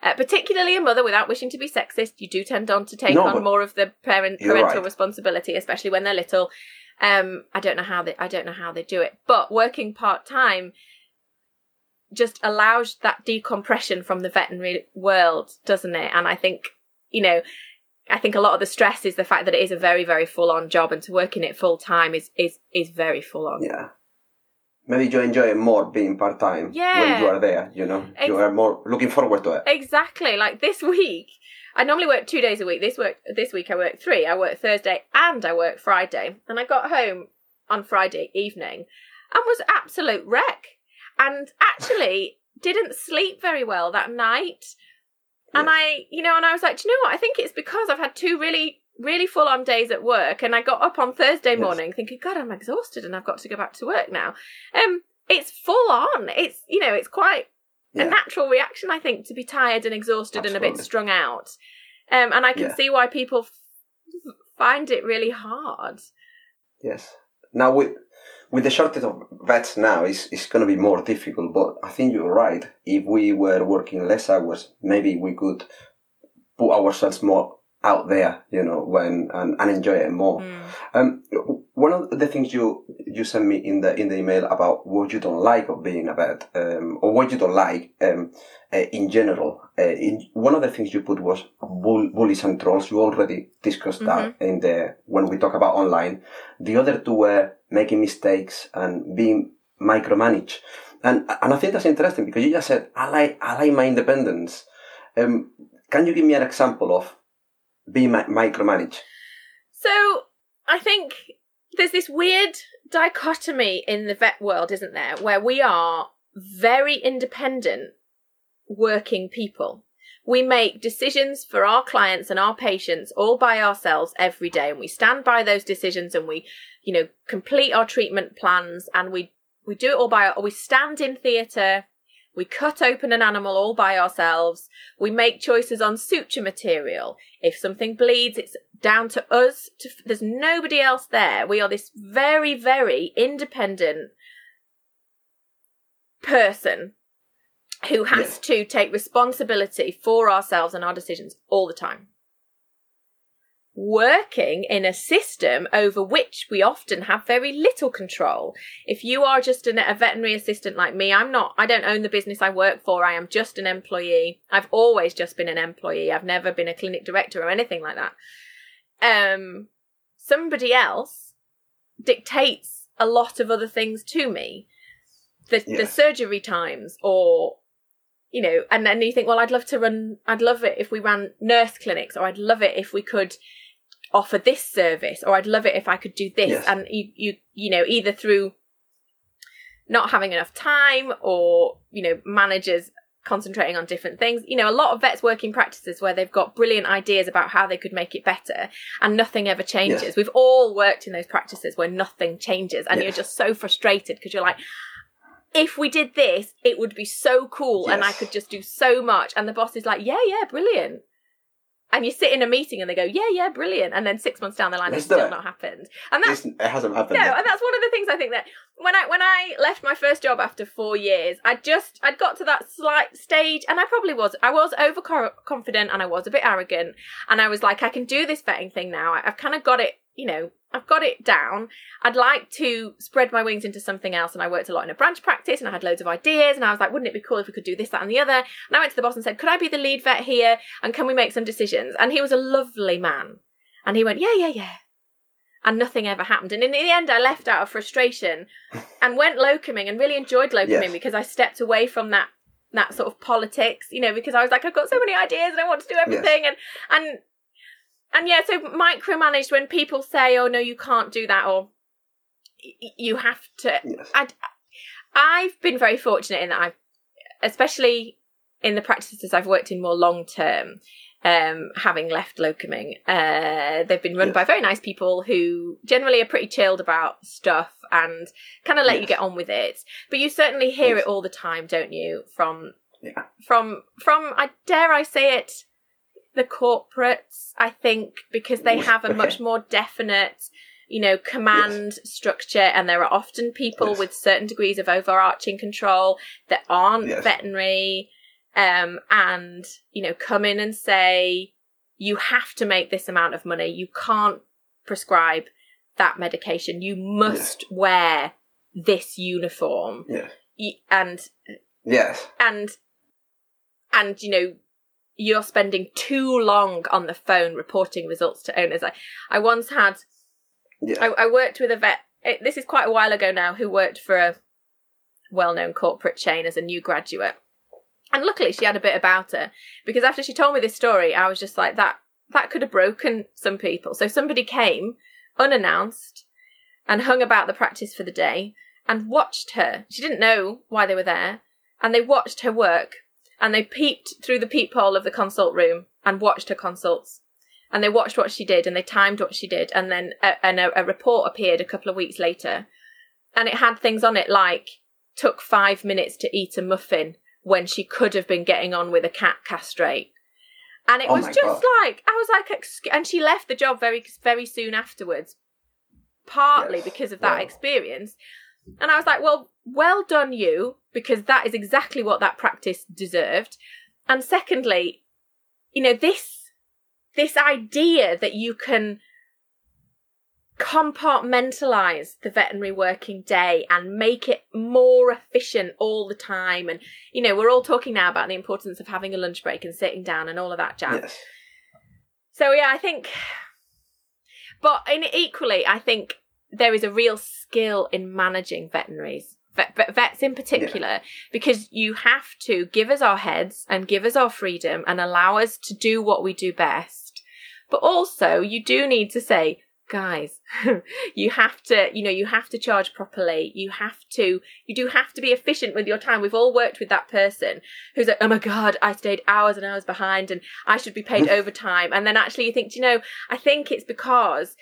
Speaker 2: uh, particularly a mother, without wishing to be sexist, you do tend on to take
Speaker 1: No,
Speaker 2: on more of the parent parental
Speaker 1: right.
Speaker 2: responsibility, especially when they're little. Um, I don't know how they I don't know how they do it, but working part time just allows that decompression from the veterinary world, doesn't it? And I think you know, I think a lot of the stress is the fact that it is a very very full on job, and to work in it full time is is is very full on.
Speaker 1: Yeah. Maybe you enjoy it more being part time
Speaker 2: Yeah.
Speaker 1: when you are there, you know?
Speaker 2: Ex-
Speaker 1: you are more looking forward to it.
Speaker 2: Exactly. Like this week, I normally work two days a week. This work this week I work three. I work Thursday and I work Friday. And I got home on Friday evening and was absolute wreck. And actually didn't sleep very well that night. And
Speaker 1: Yes.
Speaker 2: I, you know, and I was like, do you know what? I think it's because I've had two really, really full on days at work. And I got up on Thursday
Speaker 1: Yes.
Speaker 2: morning thinking, God, I'm exhausted and I've got to go back to work now. Um, it's full on. It's, you know, it's quite a natural reaction, I think, to be tired and exhausted and a bit strung out. Um, and I can
Speaker 1: Yeah.
Speaker 2: see why people f- find it really hard.
Speaker 1: Yes. Now with with the shortage of vets now, it's it's going to be more difficult. But I think you're right. If we were working less hours, maybe we could put ourselves more out there, you know, when and, and enjoy it more.
Speaker 2: Mm.
Speaker 1: Um, one of the things you you sent me in the in the email about what you don't like of being a vet, um, or what you don't like um, uh, in general. Uh, in, one of the things you put was bull, bullies and trolls. You already discussed that in the when we talk about online. The other two were making mistakes and being micromanaged. And and I think that's interesting because you just said I like I like my independence. Um, can you give me an example of being mi- micromanaged?
Speaker 2: So I think there's this weird dichotomy in the vet world, isn't there, where we are very independent working people. We make decisions for our clients and our patients all by ourselves every day, and we stand by those decisions and we, you know, complete our treatment plans and we we do it all by we stand in theatre We cut open an animal all by ourselves. We make choices on suture material. If something bleeds, it's down to us. To, there's nobody else there. We are this very, very independent person who has
Speaker 1: Yeah.
Speaker 2: to take responsibility for ourselves and our decisions all the time. Working in a system over which we often have very little control. If you are just an, a veterinary assistant like me, I'm not, I don't own the business I work for. I am just an employee. I've always just been an employee. I've never been a clinic director or anything like that. Um, somebody else dictates a lot of other things to me. The,
Speaker 1: Yeah.
Speaker 2: the surgery times or you know, and then you think, well, I'd love to run, I'd love it if we ran nurse clinics, or I'd love it if we could offer this service, or I'd love it if I could do this.
Speaker 1: Yes.
Speaker 2: And you, you, you know, either through not having enough time or, you know, managers concentrating on different things. You know, a lot of vets work in practices where they've got brilliant ideas about how they could make it better and nothing ever changes.
Speaker 1: Yes.
Speaker 2: We've all worked in those practices where nothing changes and
Speaker 1: Yes.
Speaker 2: you're just so frustrated because you're like, if we did this, it would be so cool and I could just do so much. And the boss is like, yeah, yeah, brilliant. And you sit in a meeting and they go, yeah, yeah, brilliant. And then six months down the line, it's still
Speaker 1: it.
Speaker 2: not happened. And that's
Speaker 1: it hasn't happened.
Speaker 2: no,
Speaker 1: yet.
Speaker 2: and that's one of the things I think that when I when I left my first job after four years, I just I'd got to that slight stage, and I probably was I was overconfident and I was a bit arrogant, and I was like, I can do this vetting thing now. I've kind of got it, you know, I've got it down. I'd like to spread my wings into something else, and I worked a lot in a branch practice, and I had loads of ideas, and I was like, wouldn't it be cool if we could do this, that, and the other? And I went to the boss and said, could I be the lead vet here, and can we make some decisions? And he was a lovely man, and he went, yeah, yeah, yeah and nothing ever happened. And in the end, I left out of frustration and went locuming and really enjoyed locuming
Speaker 1: Yes.
Speaker 2: because I stepped away from that that sort of politics, you know, because I was like, I've got so many ideas and I want to do everything, and and and yeah, so micromanaged when people say, oh no, you can't do that, or you have to.
Speaker 1: Yes.
Speaker 2: I, I've been very fortunate in that I've, especially in the practices I've worked in more long term, um, having left locuming, uh, they've been run
Speaker 1: Yes.
Speaker 2: by very nice people who generally are pretty chilled about stuff and kind of let you get on with it. But you certainly hear
Speaker 1: Yes.
Speaker 2: it all the time, don't you? From
Speaker 1: Yeah.
Speaker 2: from from I dare I say it, the corporates. I think because they have a much more definite you know, command structure, and there are often people
Speaker 1: Yes.
Speaker 2: with certain degrees of overarching control that aren't
Speaker 1: Yes.
Speaker 2: veterinary, um, and you know, come in and say, you have to make this amount of money. You can't prescribe that medication. You must wear this uniform,
Speaker 1: Yes.
Speaker 2: And
Speaker 1: Yes.
Speaker 2: and and you know you're spending too long on the phone reporting results to owners. I, I once had
Speaker 1: Yes.
Speaker 2: I, I worked with a vet. It, this is quite a while ago now. Who worked for a well-known corporate chain as a new graduate, and luckily she had a bit about her because after she told me this story, I was just like that. That could have broken some people. So somebody came unannounced and hung about the practice for the day and watched her. She didn't know why they were there, and they watched her work and they peeped through the peephole of the consult room and watched her consults and they watched what she did and they timed what she did and then a, and a, a report appeared a couple of weeks later and it had things on it like took five minutes to eat a muffin when she could have been getting on with a cat castrate and it
Speaker 1: Oh
Speaker 2: was just
Speaker 1: God.
Speaker 2: like i was like and she left the job very very soon afterwards partly
Speaker 1: Yes.
Speaker 2: because of that
Speaker 1: Wow.
Speaker 2: experience and i was like well well done you because that is exactly what that practice deserved. And secondly you know this this idea that you can compartmentalize the veterinary working day and make it more efficient all the time. And you know we're all talking now about the importance of having a lunch break and sitting down and all of that jazz.
Speaker 1: Yes.
Speaker 2: so yeah i think but in equally i think there is a real skill in managing veterinaries vet, vet- vets in particular because you have to give us our heads and give us our freedom and allow us to do what we do best. But also you do need to say guys you have to you know you have to charge properly. You have to you do have to be efficient with your time. We've all worked with that person who's like oh my god i stayed hours and hours behind and i should be paid overtime. And then actually you think "Do you know i think it's because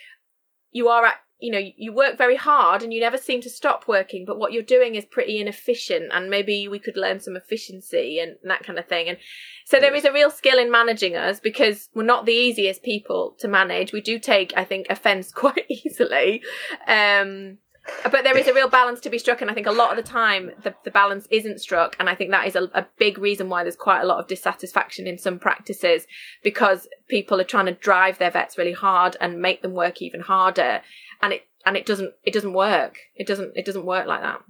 Speaker 2: you are at you know you work very hard and you never seem to stop working but what you're doing is pretty inefficient and maybe we could learn some efficiency and that kind of thing. And so there is a real skill in managing us because we're not the easiest people to manage. We do take i think offense quite easily. Um but there is a real balance to be struck and i think a lot of the time the, the balance isn't struck and i think that is a, a big reason why there's quite a lot of dissatisfaction in some practices because people are trying to drive their vets really hard and make them work even harder and it and it doesn't it doesn't work it doesn't it doesn't work like that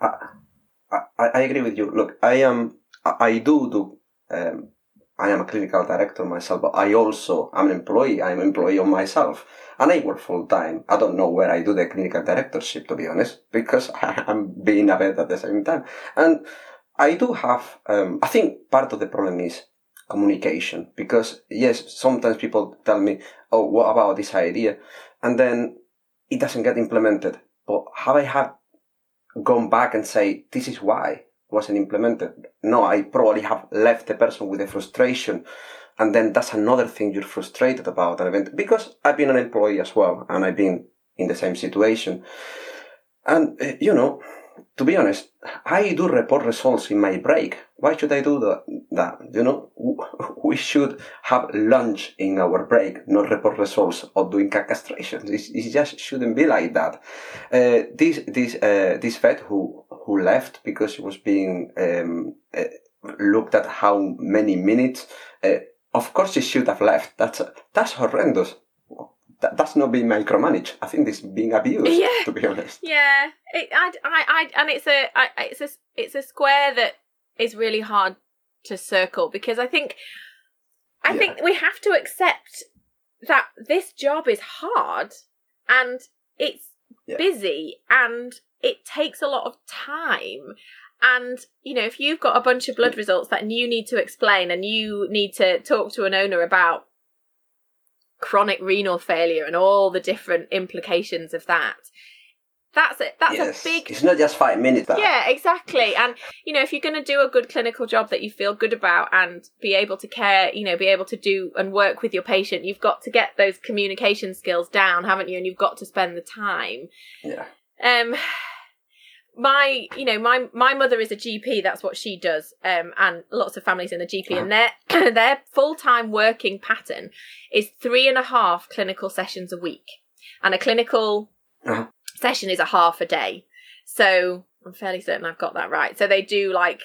Speaker 1: I, I, I agree with you look i am I, do do um, I am a clinical director myself, but I also am an employee. I'm an employee of myself and I work full time. I don't know where I do the clinical directorship, to be honest, because I'm being a vet at the same time. And I do have, um, I think part of the problem is communication because yes, sometimes people tell me, Oh, what about this idea? And then it doesn't get implemented. But have I have gone back and say, this is why it wasn't implemented. No, I probably have left the person with a frustration. And then that's another thing you're frustrated about an event because I've been an employee as well and I've been in the same situation. And, uh, you know, to be honest, I do report results in my break. Why should I do that? You know, we should have lunch in our break, not report results or doing castrations. It, just shouldn't be like that. Uh, this, this, uh, this vet who, who left because he was being, um, uh, looked at how many minutes, uh, of course she should have left. That's, that's horrendous that, that's not being micromanaged. I think this is being abused. Yeah. To be honest.
Speaker 2: Yeah. It, I, I, I, and it's a, I, it's a, it's a square that is really hard to circle because I think, I yeah. think we have to accept that this job is hard and it's yeah. busy and it takes a lot of time and you know if you've got a bunch of blood results that you need to explain and you need to talk to an owner about chronic renal failure and all the different implications of that. That's it. That's yes. a big
Speaker 1: it's not just five minutes that.
Speaker 2: yeah exactly. And you know if you're going to do a good clinical job that you feel good about and be able to care you know be able to do and work with your patient you've got to get those communication skills down haven't you? And you've got to spend the time.
Speaker 1: Yeah.
Speaker 2: Um my you know my my mother is a gp that's what she does um and lots of families in the gp and their their full-time working pattern is three and a half clinical sessions a week. And a clinical uh-huh. session is a half a day. So i'm fairly certain i've got that right. So they do like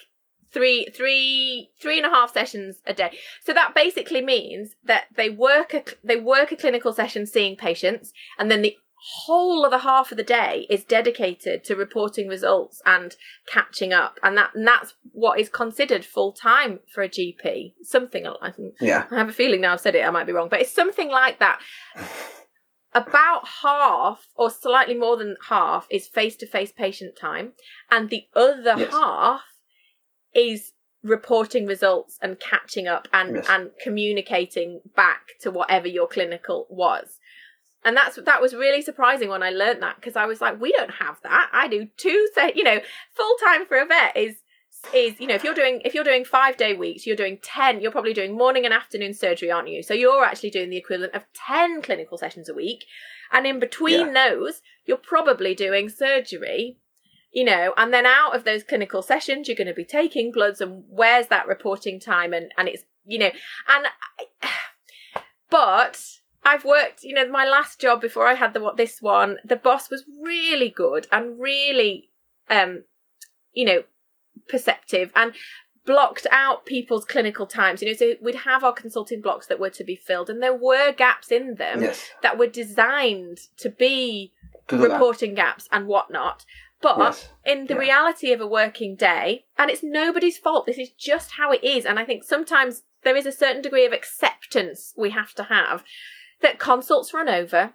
Speaker 2: three three three and a half sessions a day. So that basically means that they work a they work a clinical session seeing patients and then the whole other half of the day is dedicated to reporting results and catching up. And that and that's what is considered full time for a gp something i think
Speaker 1: yeah.
Speaker 2: I have a feeling now i've said it i might be wrong but it's something like that. About half or slightly more than half is face-to-face patient time and the other yes. half is reporting results and catching up and yes. and communicating back to whatever your clinical was and that's that was really surprising when I learned that because I was like, we don't have that. I do two, say, you know, full time for a vet is is you know if you're doing if you're doing five day weeks you're doing 10 you're probably doing morning and afternoon surgery aren't you so you're actually doing the equivalent of 10 clinical sessions a week and in between yeah. those you're probably doing surgery you know and then out of those clinical sessions you're going to be taking bloods and where's that reporting time and and it's you know and but I've worked, you know, my last job before I had the this one, the boss was really good and really, um, you know, perceptive and blocked out people's clinical times. You know, so we'd have our consulting blocks that were to be filled, and there were gaps in them
Speaker 1: yes.
Speaker 2: that were designed to be to reporting that. gaps and whatnot. But yes. in the yeah. reality of a working day, and it's nobody's fault, this is just how it is. And I think sometimes there is a certain degree of acceptance we have to have that consults run over,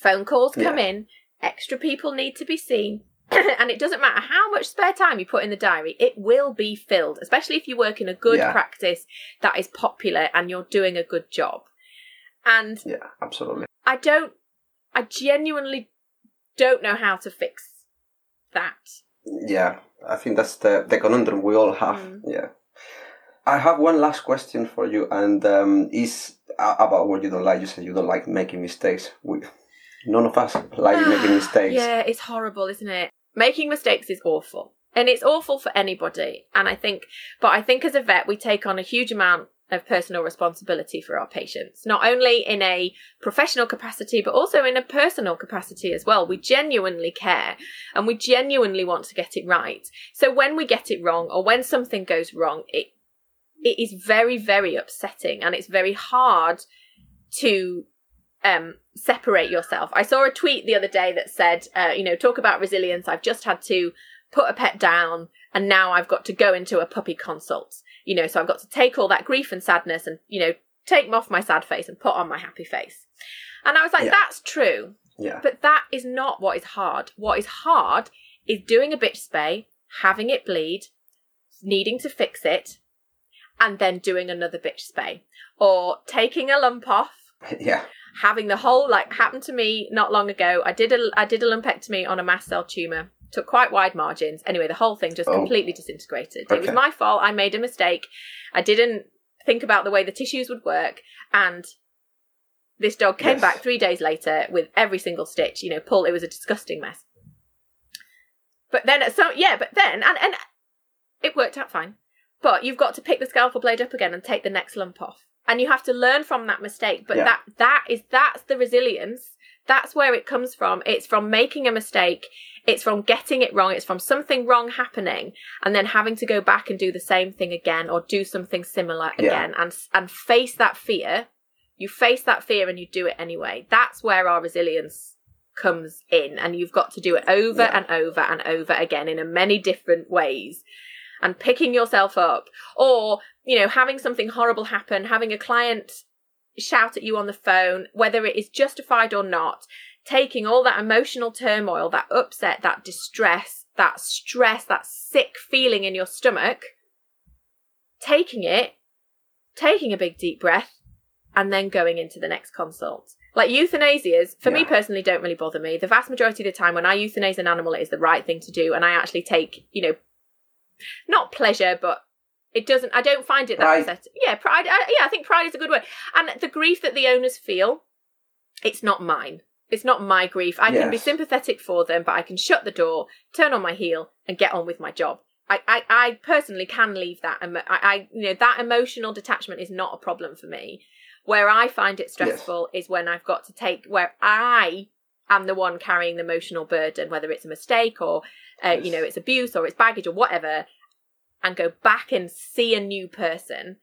Speaker 2: phone calls come yeah. in, extra people need to be seen, and it doesn't matter how much spare time you put in the diary, it will be filled, especially if you work in a good yeah. practice that is popular and you're doing a good job. And
Speaker 1: yeah, absolutely.
Speaker 2: I don't, I genuinely don't know how to fix that.
Speaker 1: Yeah, I think that's the, the conundrum we all have. Mm. Yeah. I have one last question for you, and um, is about what you don't like. You said you don't like making mistakes. We None of us like ah, making mistakes.
Speaker 2: Yeah, it's horrible, isn't it? Making mistakes is awful. And it's awful for anybody. And I think, but I think as a vet, we take on a huge amount of personal responsibility for our patients, not only in a professional capacity, but also in a personal capacity as well. We genuinely care and we genuinely want to get it right. So when we get it wrong or when something goes wrong, it, it is very, very upsetting and it's very hard to um, separate yourself. I saw a tweet the other day that said, uh, you know, talk about resilience. I've just had to put a pet down and now I've got to go into a puppy consult. You know, so I've got to take all that grief and sadness and, you know, take off my sad face and put on my happy face. And I was like,
Speaker 1: Yeah.
Speaker 2: that's true.
Speaker 1: Yeah.
Speaker 2: But that is not what is hard. What is hard is doing a bitch spay, having it bleed, needing to fix it, and then doing another bitch spay. Or taking a lump off,
Speaker 1: yeah.
Speaker 2: having the whole like happened to me not long ago. I did a I did a lumpectomy on a mast cell tumor. Took quite wide margins. Anyway, the whole thing just
Speaker 1: Oh.
Speaker 2: completely disintegrated. It was my fault. I made a mistake. I didn't think about the way the tissues would work and this dog came
Speaker 1: Yes.
Speaker 2: back 3 days later with every single stitch, you know, pull it was a disgusting mess. But then so yeah, but then and and it worked out fine. But you've got to pick the scalpel blade up again and take the next lump off. And you have to learn from that mistake. But
Speaker 1: Yeah.
Speaker 2: that that is that's the resilience. That's where it comes from. It's from making a mistake. It's from getting it wrong. It's from something wrong happening and then having to go back and do the same thing again or do something similar
Speaker 1: Yeah.
Speaker 2: again and and face that fear. You face that fear and you do it anyway. That's where our resilience comes in and you've got to do it over
Speaker 1: Yeah.
Speaker 2: and over and over again in a many different ways and picking yourself up. Or you know having something horrible happen having a client shout at you on the phone whether it is justified or not taking all that emotional turmoil that upset that distress that stress that sick feeling in your stomach taking it taking a big deep breath and then going into the next consult. Like euthanasias for me personally don't really bother me. The vast majority of the time when i euthanize an animal it is the right thing to do and i actually take you know not pleasure, but it doesn't. I don't find it that
Speaker 1: Pride.
Speaker 2: upsetting. Yeah, pride. I, yeah, I think pride is a good word. And the grief that the owners feel, it's not mine. It's not my grief. I can be sympathetic for them, but I can shut the door, turn on my heel, and get on with my job. I, I, I personally can leave that. emo- I, I, you know, that emotional detachment is not a problem for me. Where I find it stressful is when I've got to take where I am the one carrying the emotional burden, whether it's a mistake or uh, you know it's abuse or it's baggage or whatever, and go back and see a new person.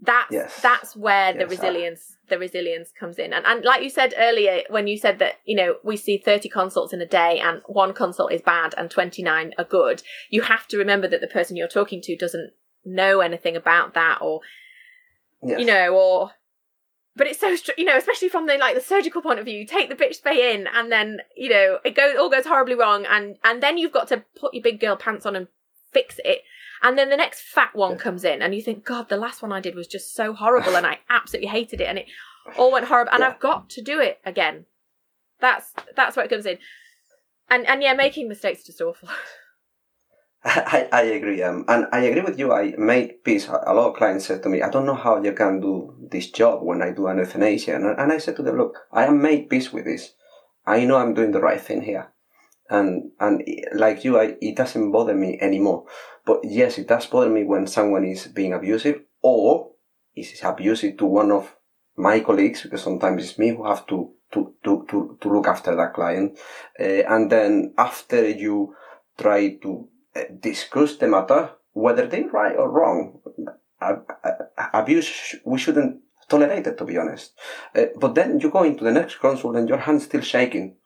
Speaker 2: That's
Speaker 1: Yes.
Speaker 2: that's where the
Speaker 1: Yes, I-
Speaker 2: resilience the resilience comes in. And and like you said earlier, when you said that you know we see thirty consults in a day and one consult is bad and twenty nine are good, you have to remember that the person you're talking to doesn't know anything about that or
Speaker 1: Yes.
Speaker 2: you know, or but it's so str- you know, especially from the like the surgical point of view, you take the bitch spay in, and then you know it goes all goes horribly wrong, and and then you've got to put your big girl pants on and fix it, and then the next fat one
Speaker 1: Yeah.
Speaker 2: comes in, and you think, God, the last one I did was just so horrible, and I absolutely hated it, and it all went horrible, and
Speaker 1: Yeah.
Speaker 2: I've got to do it again. That's that's where it comes in, and and yeah, making mistakes is just awful.
Speaker 1: I, I agree, um, and I agree with you. I made peace. A lot of clients said to me, "I don't know how you can do this job when I do an euthanasia," and, and I said to them, "Look, I am made peace with this. I know I'm doing the right thing here, and and like you, I, it doesn't bother me anymore. But yes, it does bother me when someone is being abusive or is abusive to one of my colleagues because sometimes it's me who have to to to to, to look after that client, uh, and then after you try to discuss the matter, whether they're right or wrong. Ab- ab- abuse, we shouldn't tolerate it, to be honest. Uh, but then you go into the next consult and your hand's still shaking.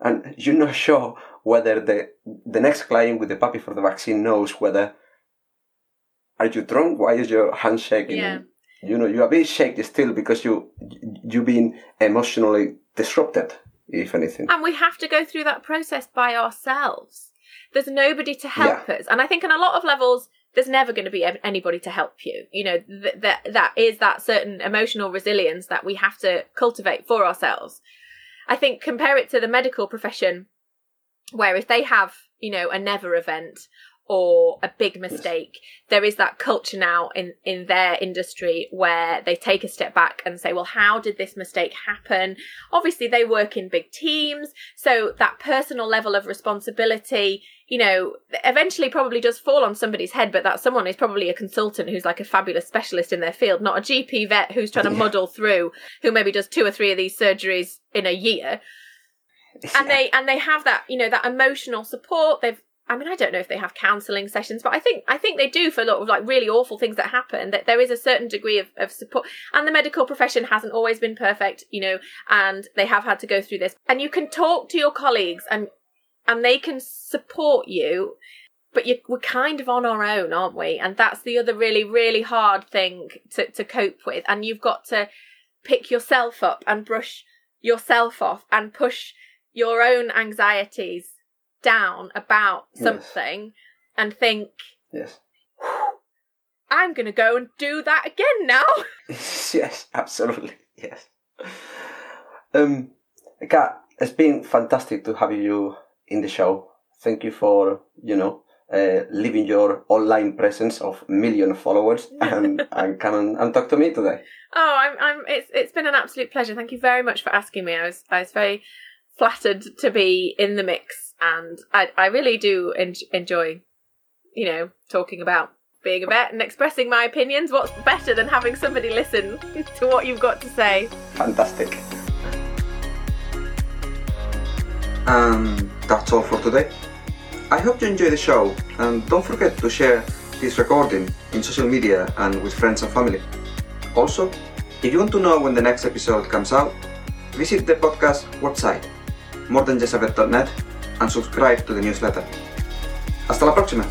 Speaker 1: And you're not sure whether the, the next client with the puppy for the vaccine knows whether, are you drunk? Why is your hand shaking?
Speaker 2: Yeah.
Speaker 1: You know, you're a bit shaky still because you, you've been emotionally disrupted, if anything.
Speaker 2: And we have to go through that process by ourselves. There's nobody to help us. And I think on a lot of levels, there's never going to be anybody to help you. You know, th- that that is that certain emotional resilience that we have to cultivate for ourselves. I think compare it to the medical profession, where if they have, you know, a never event or a big mistake. There is that culture now in, in their industry where they take a step back and say, well, how did this mistake happen? Obviously, they work in big teams. So that personal level of responsibility, you know, eventually probably does fall on somebody's head, but that someone is probably a consultant who's like a fabulous specialist in their field, not a GP vet who's trying to yeah. muddle through, who maybe does two or three of these surgeries in a year. And they and they have that, you know, that emotional support. They've I mean, I don't know if they have counselling sessions, but I think I think they do for a lot of like really awful things that happen. That there is a certain degree of, of support, and the medical profession hasn't always been perfect, you know, and they have had to go through this. And you can talk to your colleagues, and and they can support you, but you, we're kind of on our own, aren't we? And that's the other really really hard thing to to cope with. And you've got to pick yourself up and brush yourself off and push your own anxieties down about something yes. and think,
Speaker 1: yes,
Speaker 2: I'm going to go and do that again now.
Speaker 1: yes, absolutely. Yes. Um, Kat, it's been fantastic to have you in the show. Thank you for, you know, uh, leaving your online presence of million followers and, and come and, and talk to me today.
Speaker 2: Oh, I'm, I'm, it's, it's been an absolute pleasure. Thank you very much for asking me. I was, I was very flattered to be in the mix and I I really do en- enjoy, you know, talking about being a vet and expressing my opinions. What's better than having somebody listen to what you've got to say?
Speaker 1: Fantastic. And that's all for today. I hope you enjoy the show and don't forget to share this recording in social media and with friends and family. Also, if you want to know when the next episode comes out, visit the podcast website morethanjustavet.net and subscribe to the newsletter. Hasta la próxima.